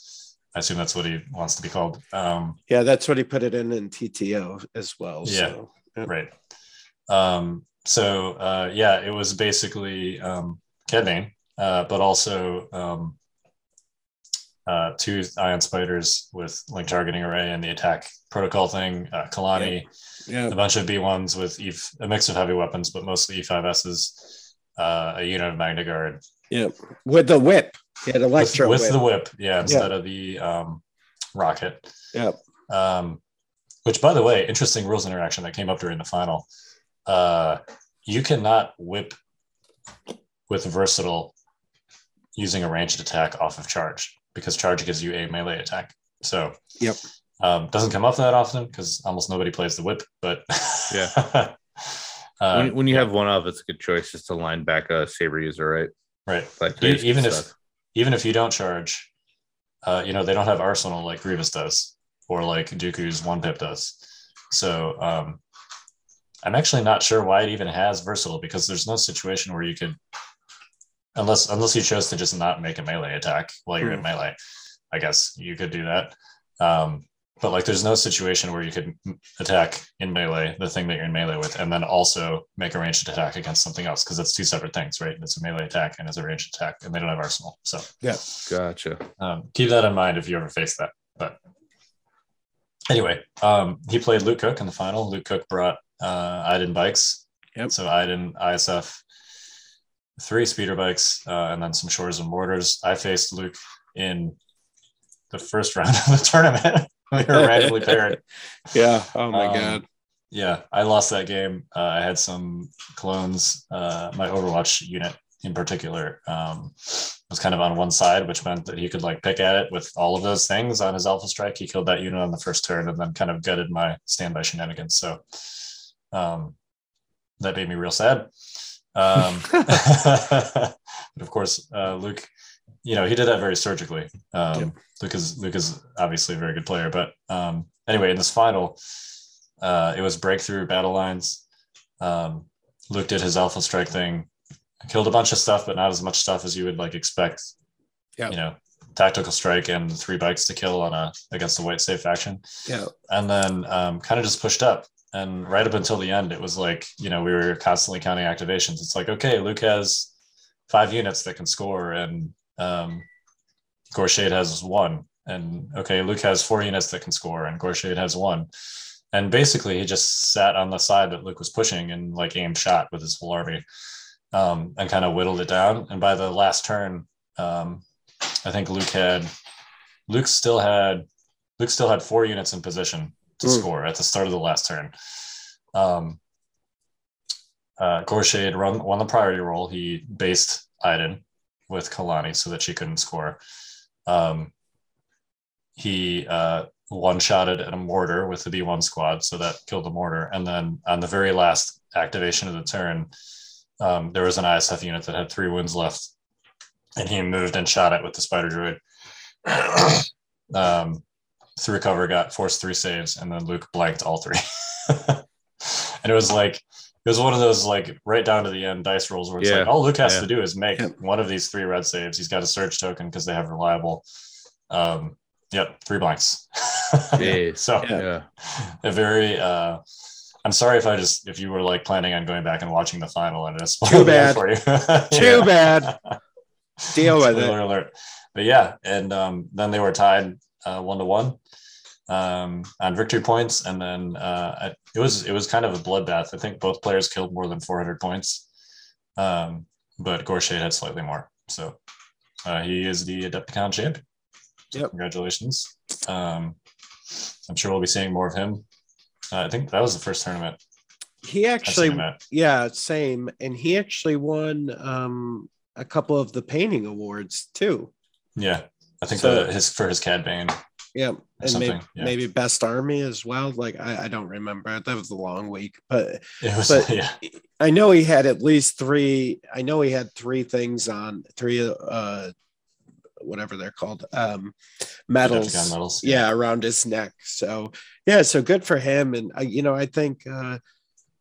I assume that's what he wants to be called. Um, Yeah, that's what he put it in in TTO as well. Yeah. So. right. Um, so uh, yeah, it was basically um, Cad Bane, uh, but also um, uh, two ion spiders with link targeting array and the attack protocol thing. Uh, Kalani, Yeah. a bunch of B1s with E, a mix of heavy weapons, but mostly E5Ss. Uh, a unit of Magna Guard Yeah. With the whip. He had with, electro with whip. the whip, yeah, instead of the um, rocket. Yep. Um, which, by the way, interesting rules interaction that came up during the final. Uh, you cannot whip with versatile using a ranged attack off of charge because charge gives you a melee attack. So, Yep. um, doesn't come up that often because almost nobody plays the whip. But Yeah. uh, when, when you have one of, it's a good choice just to line back a saber user, right? right, Like E- even if stuff. even if you don't charge, uh, you know, they don't have arsenal like Grievous does, or like Dooku's one pip does. So um, I'm actually not sure why it even has versatile because there's no situation where you could, unless unless you chose to just not make a melee attack while you're in Hmm. melee. I guess you could do that. Um, but like there's no situation where you could attack in melee the thing that you're in melee with and then also make a ranged attack against something else because it's two separate things right it's a melee attack and it's a ranged attack and they don't have arsenal so yeah gotcha um, keep that in mind if you ever face that but anyway um, he played luke cook in the final luke cook brought uh, iden bikes Yep. so iden isf three speeder bikes uh, and then some shores and mortars i faced luke in the first round of the tournament we were randomly paired. Yeah. Oh my Um, god. Yeah, I lost that game. Uh, I had some clones. Uh, my Overwatch unit in particular um, was kind of on one side, which meant that he could like pick at it with all of those things on his Alpha Strike. He killed that unit on the first turn and then kind of gutted my standby shenanigans. So um, that made me real sad. Um, but of course, uh, Luke, you know, he did that very surgically. Um, Yep. Luke is Luke is obviously a very good player, but um, anyway, in this final, uh, it was breakthrough battle lines. Um, Luke did his alpha strike thing, killed a bunch of stuff, but not as much stuff as you would like expect. Yeah. You know, tactical strike and three bikes to kill on a against the white safe faction Yeah. and then um, kind of just pushed up. And right up until the end, it was like, you know, we were constantly counting activations. It's like, okay, Luke has five units that can score, and um, Gorshade has one. And okay, Luke has four units that can score, and Gorshade has one. And basically, he just sat on the side that Luke was pushing and like aimed shot with his whole army um, and kind of whittled it down. And by the last turn, um, I think Luke had, Luke still had, Luke still had four units in position to Mm. score at the start of the last turn. Um, uh, Gorshade run, won the priority roll. He based Iden with Kalani so that she couldn't score. Um, he uh, one shotted at a mortar with the B1 squad, so that killed the mortar. And then on the very last activation of the turn, um, there was an ISF unit that had three wounds left, and he moved and shot it with the spider droid. um, through cover, got forced three saves, and then Luke blanked all three. and it was like it was one of those like right down to the end dice rolls where it's Yeah. like all Luke has Yeah. to do is make Yep. one of these three red saves. He's got a surge token because they have reliable. Um, yep, three blanks. Jeez. so Yeah. yeah. a very uh I'm sorry if I just if you were like planning on going back and watching the final and it's Too bad. for you. Too bad. Deal with it. Alert. But yeah, and um, then they were tied one to one um, on victory points, and then uh, it was it was kind of a bloodbath. I think both players killed more than 400 points, um, but Gorshade had slightly more. So uh, he is the Adepticon champion. So Yep. Congratulations. Um, I'm sure we'll be seeing more of him. Uh, I think that was the first tournament He actually seen him at. Yeah, same. And he actually won um, a couple of the painting awards too. Yeah, I think So- the, his for his Cad Bane. Yeah, and maybe, yeah. maybe best army as well. Like I, I don't remember. That was a long week, but was But- yeah. I know he had at least three. I know he had three things on three, uh, whatever they're called, um, medals. Medals. yeah around his neck so yeah so good for him and I, you know i think uh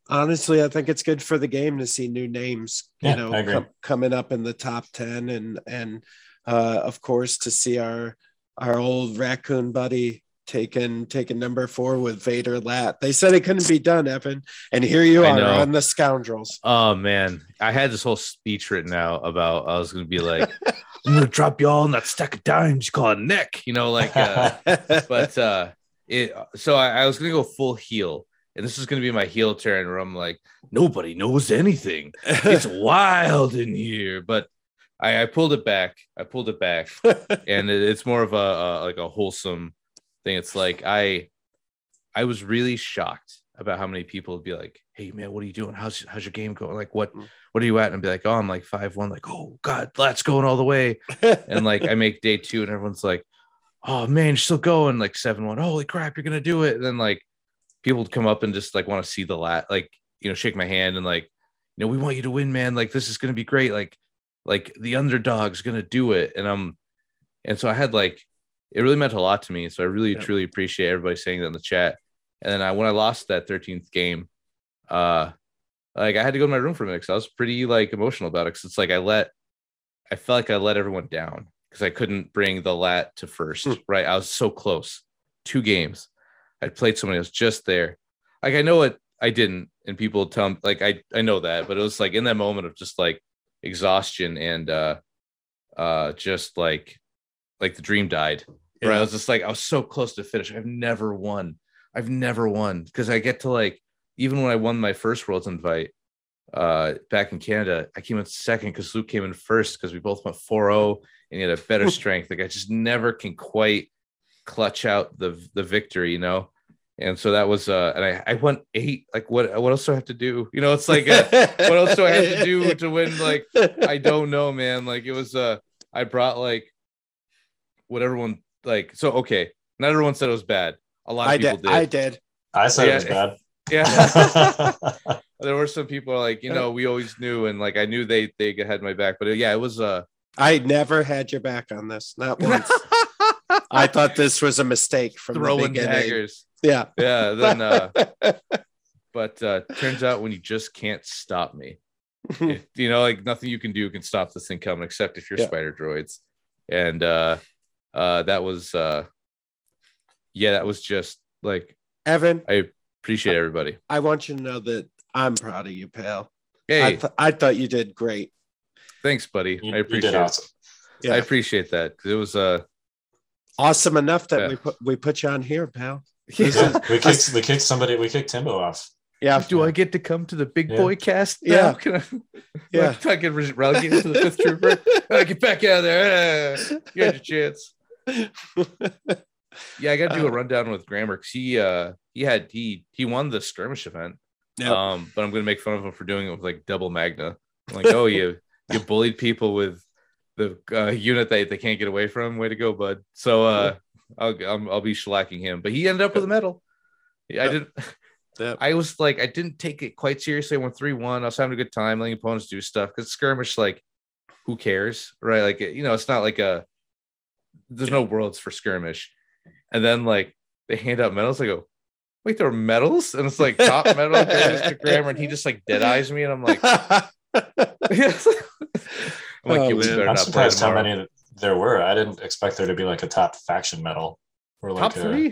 honestly i think it's good for the game to see new names you Yeah, know com- coming up in the top 10 and and uh of course to see our our old raccoon buddy taken taken number four with vader lat they said it couldn't be done evan and here you are on the scoundrels. Oh man, I had this whole speech written out about I was gonna be like, I'm gonna drop you all in that stack of dimes you call it Nick, you know, like uh but uh it so I, I was gonna go full heel, and this is gonna be my heel turn where I'm like, nobody knows anything. It's wild in here, but I, I pulled it back. I pulled it back, and it, it's more of a, a like a wholesome thing. It's like I I was really shocked about how many people would be like, "Hey man, what are you doing? How's how's your game going? Like what what are you at?" And I'd be like, "Oh, I'm like five one." Like, "Oh God, that's going all the way." And like I make day two, and everyone's like, "Oh man, you're still going." Like seven one. Holy crap, you're gonna do it! And then like people would come up and just like want to see the lat, like you know, shake my hand and like, you know, we want you to win, man. Like this is gonna be great. Like like the underdog's gonna do it. And i'm and so I had like it really meant a lot to me. So I really Yeah. truly appreciate everybody saying that in the chat. And then I when I lost that 13th game, uh like I had to go to my room for a minute because I was pretty like emotional about it. Cause it's like I let I felt like I let everyone down because I couldn't bring the lat to first, Hmm. right? I was so close. two games. I'd played somebody else just there. Like I know it I didn't, and people tell me like I I know that, but it was like in that moment of just like exhaustion and uh uh just like like the dream died. Where I was just like I was so close to finish. I've never won. I've never won because I get to like even when I won my first Worlds invite uh back in Canada, I came in second because Luke came in first because we both went 4-0 and he had a better strength. Like I just never can quite clutch out the the victory, you know. And so that was uh and I I went eight. Like what what else do I have to do? You know, it's like uh, what else do I have to do to win? Like I don't know, man. Like it was uh I brought like what everyone like so okay. Not everyone said it was bad. A lot of I people did. did. I did. I said Yeah. it was bad. Yeah. there were some people like, you know, we always knew and like I knew they they had my back. But uh, yeah, it was uh I never had your back on this. Not once. I thought this was a mistake from the throwing beginning. daggers. Yeah. Yeah. Then uh but uh turns out when you just can't stop me. it- you know, like nothing you can do can stop this thing coming except if you're Yeah. spider droids. And uh uh that was uh yeah, that was just like Evan, I appreciate everybody. I want you to know that I'm proud of you, pal. I, Hey, th- I thought you did great. thanks, buddy. You, I you appreciate did it. awesome. Yeah. I appreciate that. 'cause It was uh Awesome enough that Yeah. we put we put you on here, pal. Yeah, we kicked we kicked somebody we kicked Timbo off. Yeah. do I get to come to the big Yeah. boy cast? Yeah. Now? Can I, Yeah. Can I get re- relegated to the fifth trooper? I get back out of there. You had your chance. Yeah, I got to do a Uh, rundown with Grammar because he uh he had he he won the skirmish event. Yep. Um, but I'm gonna make fun of him for doing it with like double magna. I'm like, oh, you you bullied people with the uh, unit that they can't get away from. Way to go, bud. So uh, I'll I'll, I'll be shellacking him. But he ended up with a medal. Yeah, I didn't. Yep. I was like, I didn't take it quite seriously. I went three one. I was having a good time letting opponents do stuff because skirmish, like, who cares, right? Like, you know, it's not like a. There's no worlds for skirmish, and then like they hand out medals. I go, wait, there are medals, and it's like top medal grammar, and he just like dead eyes me, and I'm like, yes. I'm like, Oh, you man. better I'm not play surprised how tomorrow. many there were. I didn't expect there to be like a top faction medal or like Top a, three,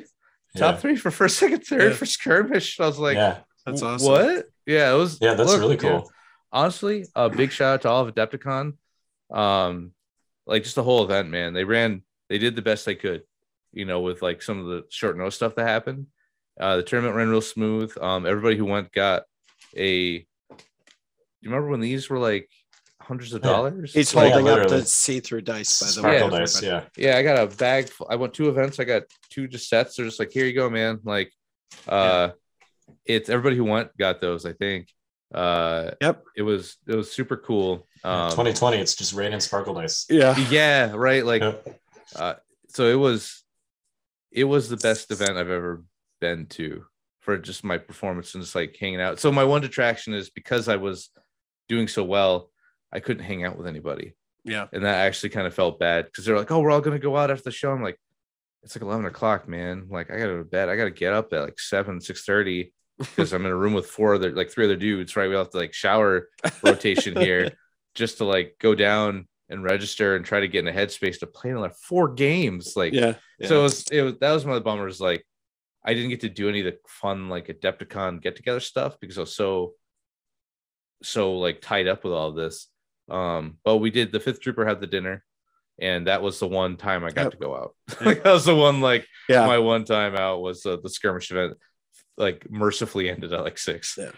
yeah. top three for first, second, third Yeah. for skirmish. I was like, yeah, That's awesome. What? Yeah, it was. yeah, that's look, really yeah. cool. honestly, a big shout out to all of Adepticon. Um, like just the whole event, man. They ran, they did the best they could, you know, with like some of the short notice stuff that happened. Uh, the tournament ran real smooth. Um, everybody who went got a. Do you remember when these were like hundreds of Yeah. dollars? He's Yeah, holding up the see-through dice, by the Sparkle way. dice, yeah. yeah, I got a bag. Full. I went two events. I got two just sets. They're just like, here you go, man. Like, uh, it's everybody who went got those. I think. Uh, Yep. it was it was super cool. Um, 2020, it's just rain and sparkle dice. Yeah. yeah, right. Like, Yep. uh, so it was, it was the best event I've ever been to for just my performance and just like hanging out. So my one detraction is because I was doing so well, I couldn't hang out with anybody. Yeah. and that actually kind of felt bad because they're like, "Oh, we're all gonna go out after the show." I'm like, "It's like eleven o'clock, man. Like, I gotta go to bed. I gotta get up at like seven, six thirty because I'm in a room with four other, like three other dudes. Right, we have to like shower rotation here just to like go down and register and try to get in a headspace to play like four games. Like, Yeah. so it was, it was that was one of the bummers. Like, I didn't get to do any of the fun like Adepticon get together stuff because I was so so like tied up with all this. Um, but we did the fifth trooper had the dinner, and that was the one time I got Yep. to go out. like that was the one like Yeah. my one time out was uh, the skirmish event. Like mercifully ended at like six, Yeah.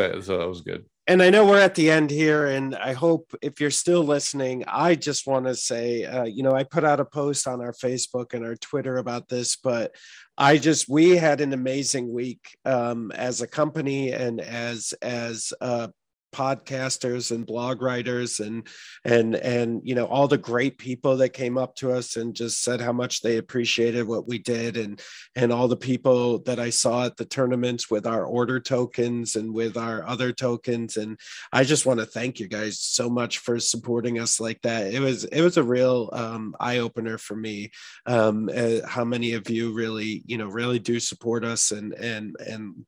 Uh, so that was good. and I know we're at the end here, and I hope if you're still listening, I just want to say, uh, you know, I put out a post on our Facebook and our Twitter about this, but I just we had an amazing week um, as a company and as as uh, podcasters and blog writers and and and you know all the great people that came up to us and just said how much they appreciated what we did and and all the people that I saw at the tournaments with our order tokens and with our other tokens. And I just want to thank you guys so much for supporting us like that. It was it was a real um, eye opener for me um, uh, how many of you really you know really do support us and and and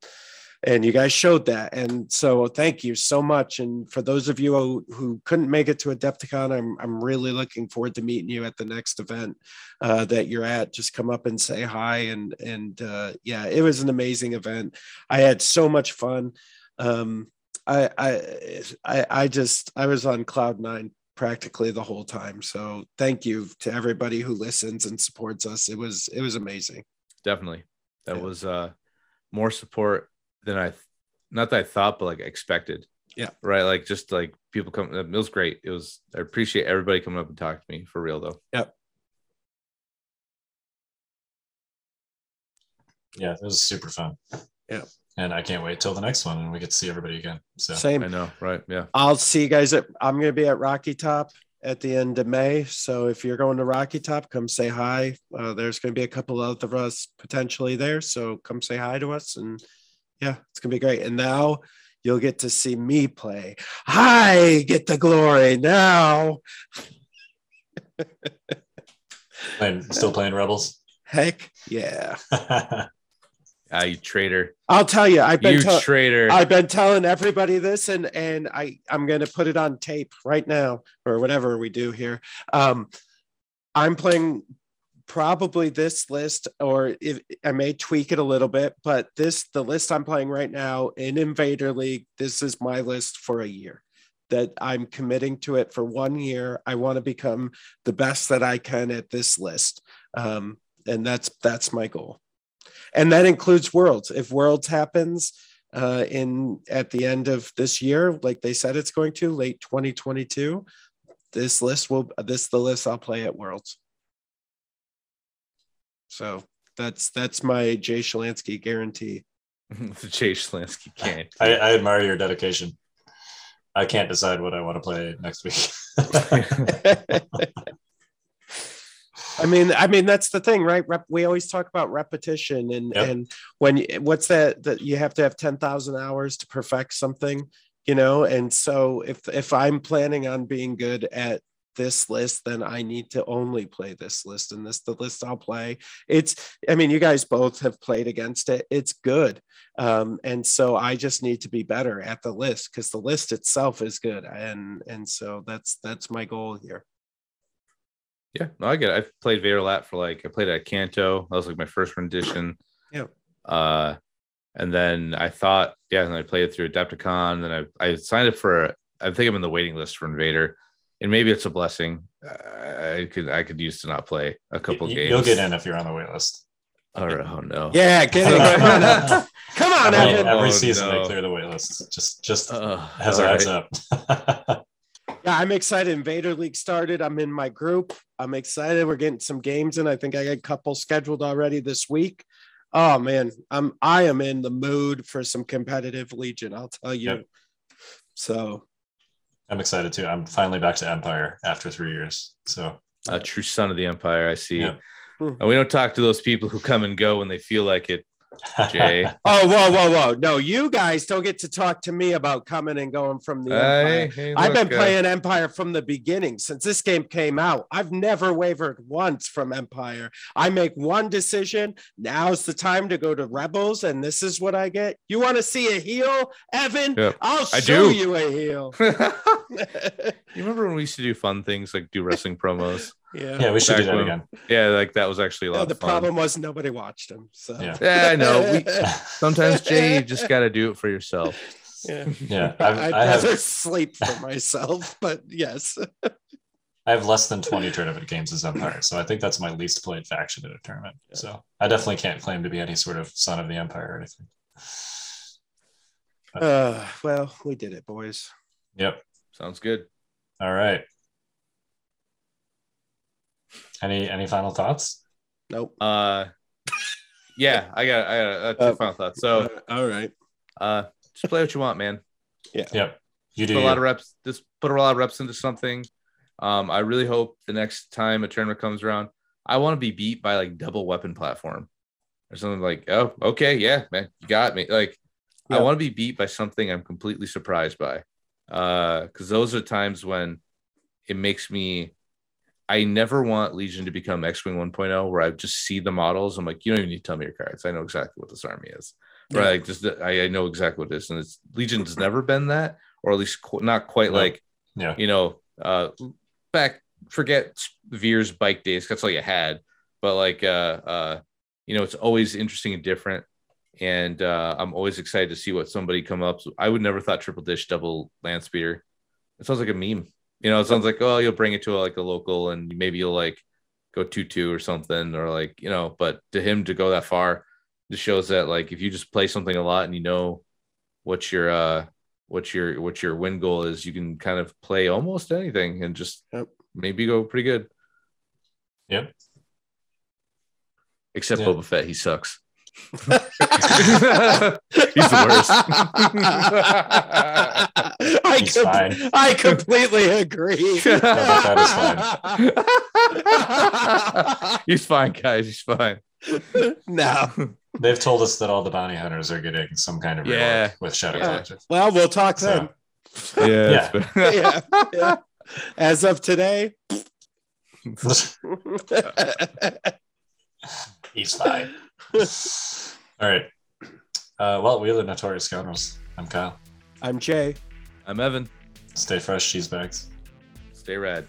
and you guys showed that. And so thank you so much. And for those of you who, who couldn't make it to Adepticon, I'm I'm really looking forward to meeting you at the next event uh, that you're at. Just come up and say hi. And and uh, yeah, it was an amazing event. I had so much fun. Um, I, I I just I was on cloud nine practically the whole time. So thank you to everybody who listens and supports us. It was it was amazing. Definitely. That yeah. was uh more support than I not that I thought, but like expected. Yeah. Right. Like just like people come it was great. It was I appreciate everybody coming up and talking to me for real though. Yep. Yeah, it was super fun. Yeah and I can't wait till the next one and we get to see everybody again. So same. I know, right? Yeah. I'll see you guys at. I'm going to be at Rocky Top at the end of May. So if you're going to Rocky Top, come say hi. Uh, there's going to be a couple of us potentially there, so come say hi to us, and yeah, it's going to be great. And now you'll get to see me play. I get the glory now. and still playing Rebels. Heck yeah. Ah, you traitor! I'll tell you, I've been you te- traitor. I've been telling everybody this, and and I I'm going to put it on tape right now, or whatever we do here. Um, I'm playing probably this list, or if I may tweak it a little bit, but this the list I'm playing right now in Invader League. This is my list for a year. That I'm committing to it for one year. I want to become the best that I can at this list, um, and that's that's my goal and that includes worlds if worlds happens uh, in at the end of this year like they said it's going to late 2022 this list will this the list i'll play at worlds so that's that's my jay Shalansky guarantee the jay Shalansky can't I, I admire your dedication i can't decide what i want to play next week I mean, I mean that's the thing, right? Rep, we always talk about repetition, and yep. and when what's that that you have to have ten thousand hours to perfect something, you know. And so if if I'm planning on being good at this list, then I need to only play this list, and this the list I'll play. It's, I mean, you guys both have played against it. It's good, um, and so I just need to be better at the list because the list itself is good, and and so that's that's my goal here. Yeah, no, I get it. I've played Vader Lat for like I played at Kanto. That was like my first rendition. Yeah. Uh and then I thought, yeah, and I played it through Adepticon. And then I I signed up for I think I'm in the waiting list for Invader. And maybe it's a blessing. I could I could use to not play a couple you, games. You'll get in if you're on the wait list. All right. Oh no. Yeah, get in. Come on, Come on every, every oh, season no. they clear the wait list. Just just uh, as a heads right. up. yeah, I'm excited. Invader League started. I'm in my group. I'm excited. We're getting some games in. I think I got a couple scheduled already this week. Oh man, I'm I am in the mood for some competitive Legion. I'll tell you. Yep. So I'm excited too. I'm finally back to Empire after three years. So a true son of the Empire, I see. Yep. Hmm. And we don't talk to those people who come and go when they feel like it. Jay. oh, whoa, whoa, whoa. No, you guys don't get to talk to me about coming and going from the Empire. Hey, hey, I've been uh, playing Empire from the beginning since this game came out. I've never wavered once from Empire. I make one decision. Now's the time to go to Rebels, and this is what I get. You want to see a heel, Evan? Yep. I'll show you a heel. you remember when we used to do fun things like do wrestling promos? Yeah. Yeah, we should do that when, again. Yeah, like that was actually a lot. Yeah, the problem was nobody watched him. So yeah, yeah I know. We, sometimes Jay, you just got to do it for yourself. Yeah, yeah. I've, I'd I rather have... sleep for myself, but yes. I have less than 20 tournament games as Empire, so I think that's my least played faction in a tournament. Yeah. So I definitely can't claim to be any sort of son of the Empire or anything. But... Uh, well, we did it, boys. Yep. Sounds good. All right. Any any final thoughts? Nope. Uh, yeah, I got I got uh, two uh, final thoughts. So, uh, all right. Uh, just play what you want, man. Yeah. Yep. You do put a lot of reps. Just put a lot of reps into something. Um, I really hope the next time a tournament comes around, I want to be beat by like double weapon platform or something like, oh, okay, yeah, man, you got me. Like, yeah. I want to be beat by something I'm completely surprised by. Uh, because those are times when it makes me I never want Legion to become X Wing 1.0, where I just see the models. I'm like, you don't even need to tell me your cards. I know exactly what this army is. Yeah. Right. Just I, I know exactly what it is. And it's Legion's never been that, or at least qu- not quite No. like, Yeah. you know, uh back forget Veer's bike days, that's all you had. But like uh uh, you know, it's always interesting and different. And uh I'm always excited to see what somebody come up. I would never thought triple dish double land speeder. It sounds like a meme. You know, it sounds like, oh, you'll bring it to like a local and maybe you'll like go two two or something, or like, you know, but to him to go that far just shows that like if you just play something a lot and you know what your uh what your what your win goal is, you can kind of play almost anything and just Yep. maybe go pretty good. Yep. Except Yeah. Boba Fett, he sucks. He's the worst. I, He's com- I completely agree. that He's fine, guys. He's fine. no. They've told us that all the bounty hunters are getting some kind of rework Yeah. with Shadow Yeah. Collective. Well, we'll talk then. So, Yeah. yeah, yeah. As of today. he's fine. All right. Uh, well, we are the Notorious Scoundrels. I'm Kyle. I'm Jay. I'm Evan. Stay fresh, cheese bags. Stay rad.